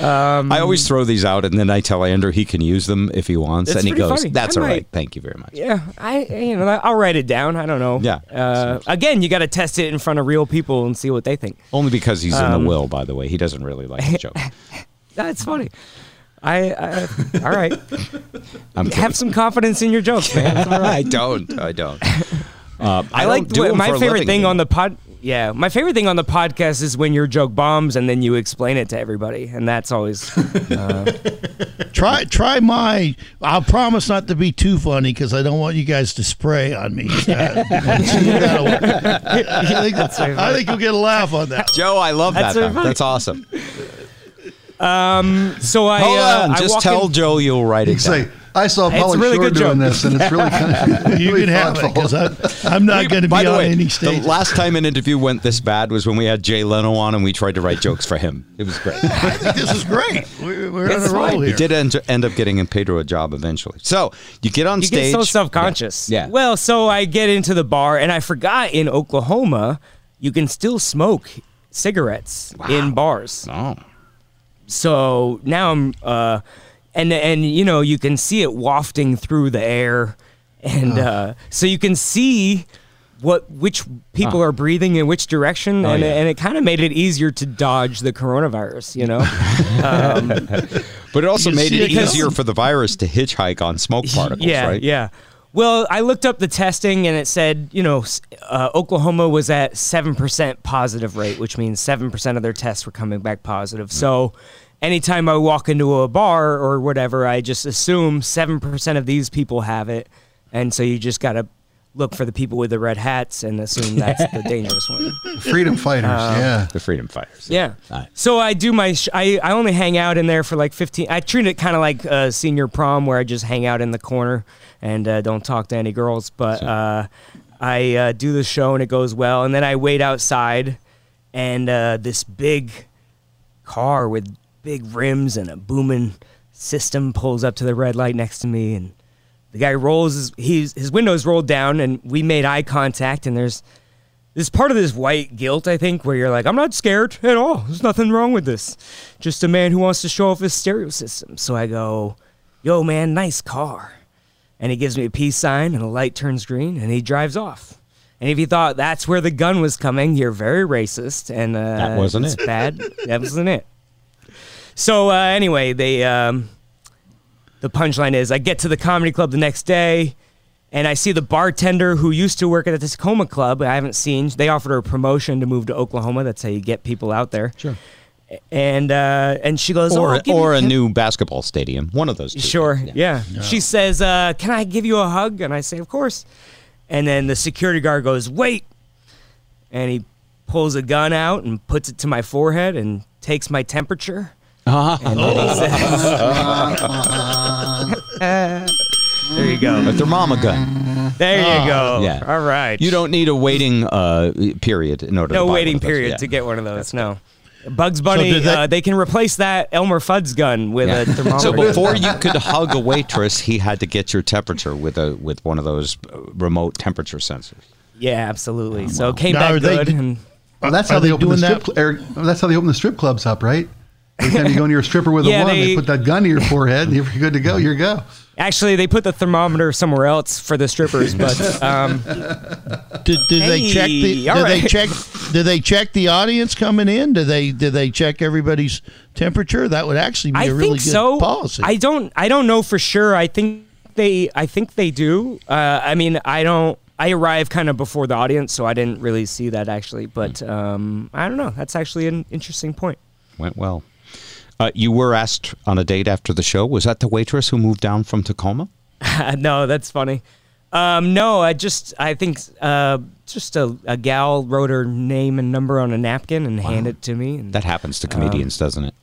Um, I always throw these out, and then I tell Andrew he can use them if he wants, and he goes, funny. "That's I all right. might- Thank you very much." Yeah, I you know I'll write it down. I don't know. Yeah. Uh, again, you got to test it in front of real people and see what they think. Only because he's in Um, the will, by the way. He doesn't really like the joke. That's funny. I, I all right. I'm Have some confidence in your jokes, man. Right. I don't. I don't. Uh, I, I, like my favorite thing on the pod. Yeah, my favorite thing on the podcast is when your joke bombs and then you explain it to everybody, and that's always try try my. I'll promise not to be too funny because I don't want you guys to spray on me. Uh, I think, I think you'll get a laugh on that. Joe, I love That's that. so though. funny. That's awesome. so. I Hold uh, on, I just tell in- Joe you'll write it You say, down. I saw It's Pauly really Shore doing joke. this, and it's really kind of You really can have it thoughtful. because I'm not going to By be the on way, any stage. the stage. last time an interview went this bad was when we had Jay Leno on and we tried to write jokes for him. It was great. I think this is great. We're, we're on a roll fine. He here. did end, end up getting Pedro a job eventually. So you get on You stage. get so self-conscious. Yeah. yeah. Well, so I get into the bar, and I forgot in Oklahoma, you can still smoke cigarettes in bars. Oh. So now I'm, uh, and and you know you can see it wafting through the air, and uh, so you can see what which people are breathing in which direction, Oh, and, yeah. and it kind of made it easier to dodge the coronavirus. You know, um, But it also made it it easier for the virus to hitchhike on smoke particles, yeah, right? yeah. Well, I looked up the testing and it said, you know, uh, Oklahoma was at 7% positive rate, which means 7% of their tests were coming back positive. So anytime I walk into a bar or whatever, I just assume 7% of these people have it. And so you just got to look for the people with the red hats and assume that's the dangerous one. Freedom fighters. yeah. The freedom fighters. Yeah. Aye. So I do my. Sh- I I only hang out in there for like fifteen. I treat it kind of like a senior prom where I just hang out in the corner and uh, don't talk to any girls. But uh, I uh, do the show and it goes well, and then I wait outside, and uh, this big car with big rims and a booming system pulls up to the red light next to me, and the guy rolls his he's, his windows rolled down, and we made eye contact, and there's this part of this white guilt, I think, where you're like, I'm not scared at all. There's nothing wrong with this. Just a man who wants to show off his stereo system. So I go, Yo, man, nice car. And he gives me a peace sign, and the light turns green, and he drives off. And if you thought that's where the gun was coming, you're very racist, and uh, That wasn't it. Bad. that wasn't it. So uh, anyway, they um, the punchline is I get to the comedy club the next day and I see the bartender who used to work at the Tacoma Club. I haven't seen. They offered her a promotion to move to Oklahoma. That's how you get people out there. Sure. And uh, and she goes, oh, Or, I'll or a can- new basketball stadium. One of those two. Sure. Yeah. She says, uh, "Can I give you a hug?" And I say, "Of course." And then the security guard goes, "Wait!" And he pulls a gun out and puts it to my forehead and takes my temperature. And then he says, "There you go. A thermoma gun. There you go. Yeah. All right. You don't need a waiting uh, period in order to no buy waiting one of those. period Yeah. to get one of those. No. Bugs Bunny, did they- uh, they can replace that Elmer Fudd's gun with Yeah. a thermometer. So before you could hug a waitress, he had to get your temperature with a with one of those uh, remote temperature sensors. yeah, absolutely. So it came Now, back are they- good. and Well, that's Are how they, they open the strip. that? Cl- Eric, that's how they open the strip clubs up, right? Every time you go into your stripper with Yeah, a one, they, they- put that gun to your forehead, and you're good to go. You're go. actually, they put the thermometer somewhere else for the strippers, but um, Did, did they check the? Did all they check? Did they check the audience coming in? Did they? Did they check everybody's temperature? That would actually be I a really good so. policy. I don't. I don't know for sure. I think they. I think they do. Uh, I mean, I don't. I arrived kind of before the audience, so I didn't really see that actually. But um, I don't know. That's actually an interesting point. Went well. Uh, you were asked on a date after the show. Was that the waitress who moved down from Tacoma? no, that's funny. Um, no, I just I think uh, just a, a gal wrote her name and number on a napkin and handed it to me. And That happens to comedians, doesn't it?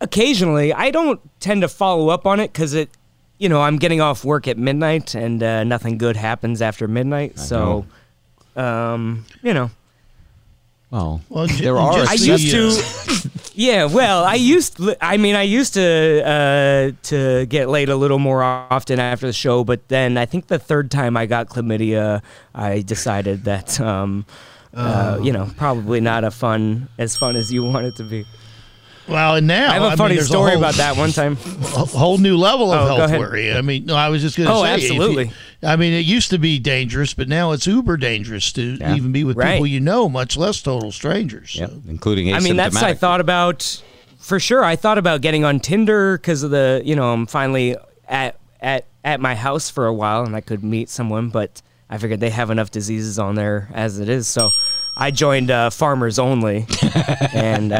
occasionally, I don't tend to follow up on it because it, you know, I'm getting off work at midnight and uh, nothing good happens after midnight. so, um, you know, Well, Well, there are. I used to. Yeah, well, I used. I mean, I used to uh, to get laid a little more often after the show, but then I think the third time I got chlamydia, I decided that, um, uh, you know, probably not a fun as fun as you want it to be. Well, and now I have a mean, funny there's story whole, about that one time. A whole new level of Oh, health worry. I mean, no, I was just going to Oh, say. if you- absolutely. I mean, it used to be dangerous, but now it's uber dangerous to Yeah. even be with Right. people you know, much less total strangers. yeah, So. including asymptomatic. I mean, that's I thought about for sure. I thought about getting on Tinder because of the you know I'm finally at at at my house for a while and I could meet someone, but I figured they have enough diseases on there as it is, so. I joined uh, Farmers Only, and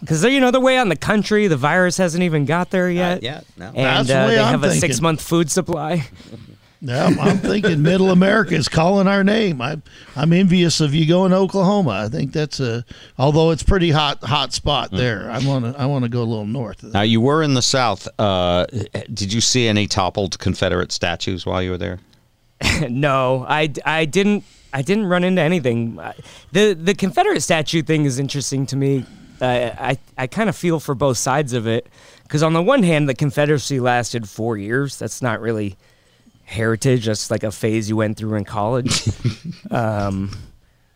because they're you know they're way out in the country, the virus hasn't even got there yet. yeah, no. and That's the uh, way they I'm have a six month food supply. Yeah, I'm- I'm thinking Middle America is calling our name. I, I'm envious of you going to Oklahoma. I think that's a, although it's pretty hot, hot spot there. I want to, I want to go a little north. Now you were in the South. Uh, did you see any toppled Confederate statues while you were there? no, I, I didn't I didn't run into anything. The The Confederate statue thing is interesting to me. Uh, I I kind of feel for both sides of it because on the one hand, the Confederacy lasted four years. That's not really heritage. That's like a phase you went through in college. um,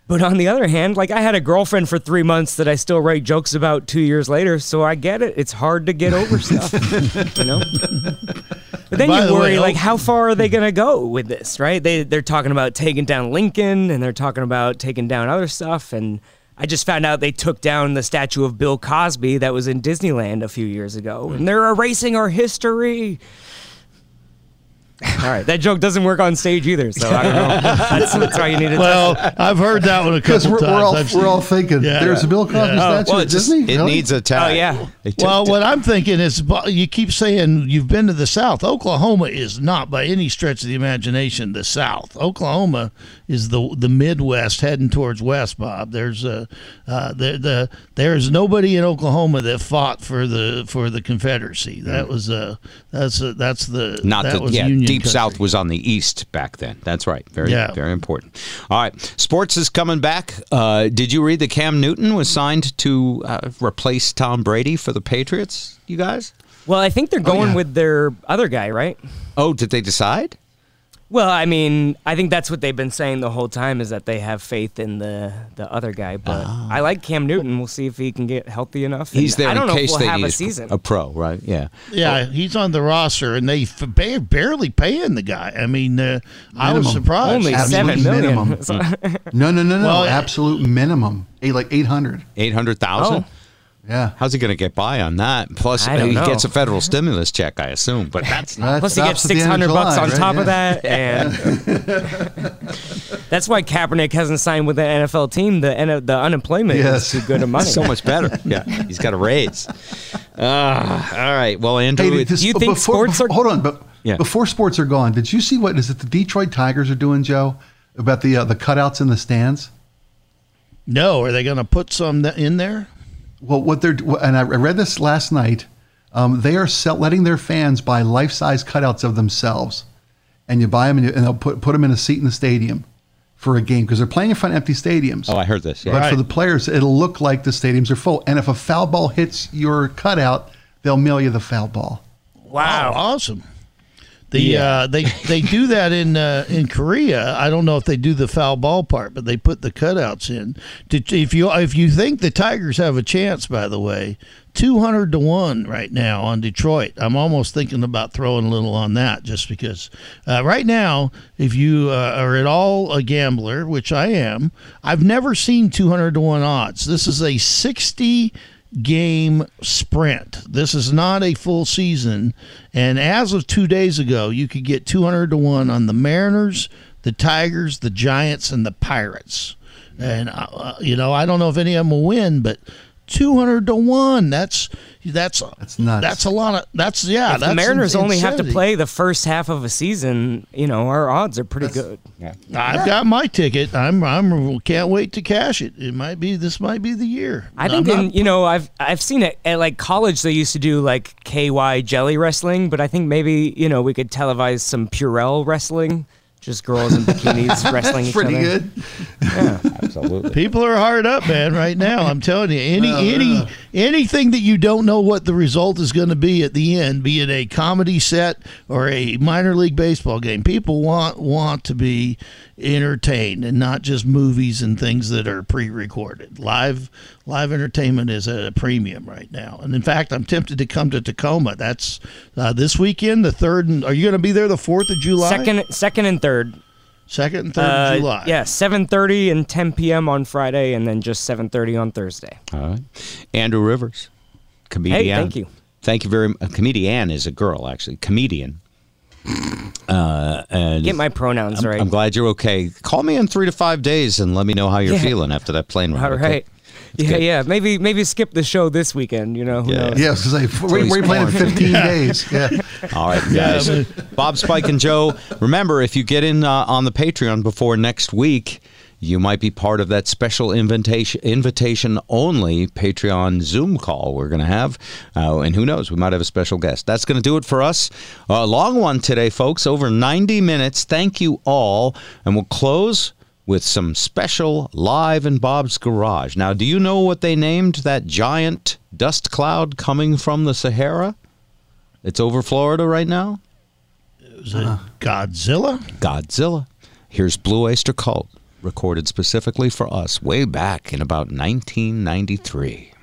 but on the other hand, like I had a girlfriend for three months that I still write jokes about two years later. So I get it. It's hard to get over stuff, you know. But then you the way, worry, oh. like, oh- how far are they going to go with this, right? They they're talking about taking down Lincoln, and they're talking about taking down other stuff, and I just found out they took down the statue of Bill Cosby that was in Disneyland a few years ago, and hmm. they're erasing our history. All right, that joke doesn't work on stage either, so I don't know. That's, that's why you need to. Well, I've heard that one a Because couple we're, times. we're all I've we're all thinking Yeah. there's a Bill Cosby Yeah. statue well, at it, just, it Really? needs a tag. Oh, yeah. They Well, the- what I'm thinking is, you keep saying you've been to the South. Oklahoma is not by any stretch of the imagination the South. Oklahoma is the the Midwest heading towards West. Bob, there's a uh, the, the there's nobody in Oklahoma that fought for the for the Confederacy. That was uh that's uh, that's the Not that the was yeah. Union Deep country. South was on the east back then. That's right. Very Yeah. very important. All right, sports is coming back. Uh, did you read that Cam Newton was signed to uh, replace Tom Brady for the Patriots? You guys? well, I think they're going yeah. with their other guy, right? Oh, did they decide? Well, I mean, I think that's what they've been saying the whole time is that they have faith in the the other guy. But I like Cam Newton. We'll see if he can get healthy enough. And He's there I don't in know case if we'll they have need a season. a pro, right? Yeah. Yeah, he's on the roster, and they f- ba- barely paying the guy. I mean, uh, I was surprised. Only Absolute seven million. minimum. No, no, no, no. Well, absolute minimum. Eight, like 800. Eight hundred thousand. Oh. Yeah. How's he going to get by on that? Plus, I don't he know. gets a federal stimulus check, I assume. But that's not. That Plus, he gets stops at the six end of hundred bucks July, on right? top Yeah. of that, and that's why Kaepernick hasn't signed with the NFL team. The the unemployment Yes. is too good of money. so much better. Yeah, he's got a raise. Uh, all right. Well, Andrew, Hey, this- Do you think before, sports are- Hold on, but Yeah. before sports are gone, did you see what is it the Detroit Tigers are doing, Joe, about the uh, the cutouts in the stands? No, are they going to put some in there? Well, what they're and I read this last night. Um, they are sell, letting their fans buy life size cutouts of themselves, and you buy them and, you, and they'll put put them in a seat in the stadium for a game because they're playing in front of empty stadiums. oh, I heard this. Yeah. But for the players, it'll look like the stadiums are full. And if a foul ball hits your cutout, they'll mail you the foul ball. wow. Oh, awesome. The Yeah. uh, they they do that in uh, in Korea. I don't know if they do the foul ball part, but they put the cutouts in. Did, if you if you think the Tigers have a chance, by the way, two hundred to one right now on Detroit. I'm almost thinking about throwing a little on that, just because uh, right now, if you uh, are at all a gambler, which I am, I've never seen two hundred to one odds. This is a sixty game sprint. This is not a full season. And as of two days ago, you could get 200 to 1 on the Mariners, the Tigers, the Giants, and the Pirates. And, uh, uh, you know, I don't know if any of them will win, but 200 to 1. That's. That's That's nuts. That's a lot of. That's yeah. If that's the Mariners in- only have to play the first half of a season, you know, our odds are pretty good. yeah I've got my ticket. I'm. I'm. Can't wait to cash it. It might be. This might be the year. I think not- in, you know I've I've seen it at like college they used to do like KY jelly wrestling, but I think maybe you know we could televise some Purell wrestling, just girls in bikinis wrestling each Pretty other. good. Yeah, absolutely. People are hard up, man, right now. I'm telling you, any Oh, any yeah. anything that you don't know what the result is going to be at the end, be it a comedy set or a minor league baseball game, people want want to be entertained and not just movies and things that are pre-recorded. Live live entertainment is at a premium right now, and in fact, I'm tempted to come to Tacoma. That's uh, this weekend, the third. And, are you going to be there the fourth of July? Second, second and third. second and third Uh, of July. Yeah, seven thirty and ten p.m. on Friday, and then just seven thirty on Thursday. All right. Andrew Rivers, comedian. thank you. Thank you very much. Comedian is a girl, actually. Comedian. Uh, and Get my pronouns I'm, right. I'm glad you're okay. Call me in three to five days and let me know how you're Yeah. feeling after that plane ride. All okay? right. Yeah, good. yeah. Maybe maybe skip the show this weekend. You know. Who Yeah. knows? Yes, because I we, he's we're playing in born. 15 days. Yeah. All right, guys. Bob, Spike, and Joe. Remember, if you get in uh, on the Patreon before next week, you might be part of that special invitation invitation only Patreon Zoom call we're going to have. Uh, and who knows, we might have a special guest. That's going to do it for us. A long one today, folks, over 90 minutes. Thank you all. And we'll close with some special live in Bob's garage. Now, do you know what they named that giant dust cloud coming from the Sahara? It's over Florida right now. Is it Godzilla? Godzilla. Here's Blue Oyster Cult, recorded specifically for us way back in about 1993.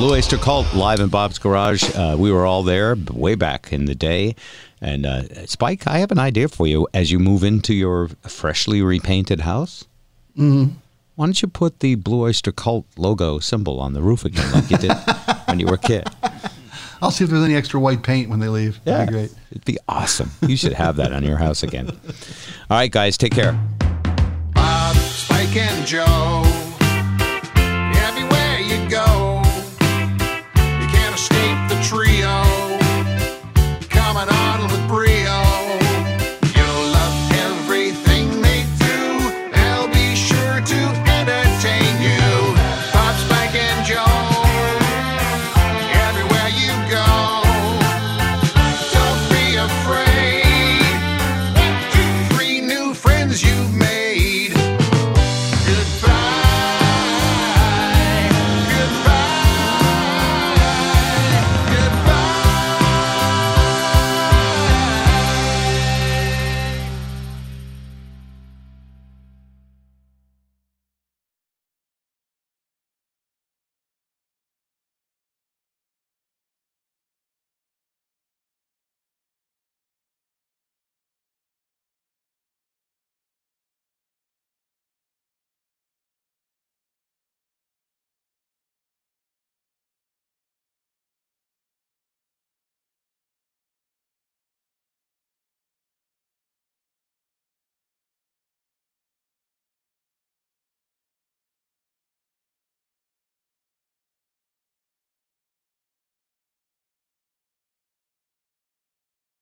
Blue Oyster Cult live in Bob's Garage. Uh, we were all there way back in the day. And uh, Spike, I have an idea for you as you move into your freshly repainted house. Mm-hmm. Why don't you put the Blue Oyster Cult logo symbol on the roof again, like you did when you were a kid? I'll see if there's any extra white paint when they leave. That'd be great. It'd be awesome. You should have that on your house again. All right, guys, take care. Bob, Spike, and Joe.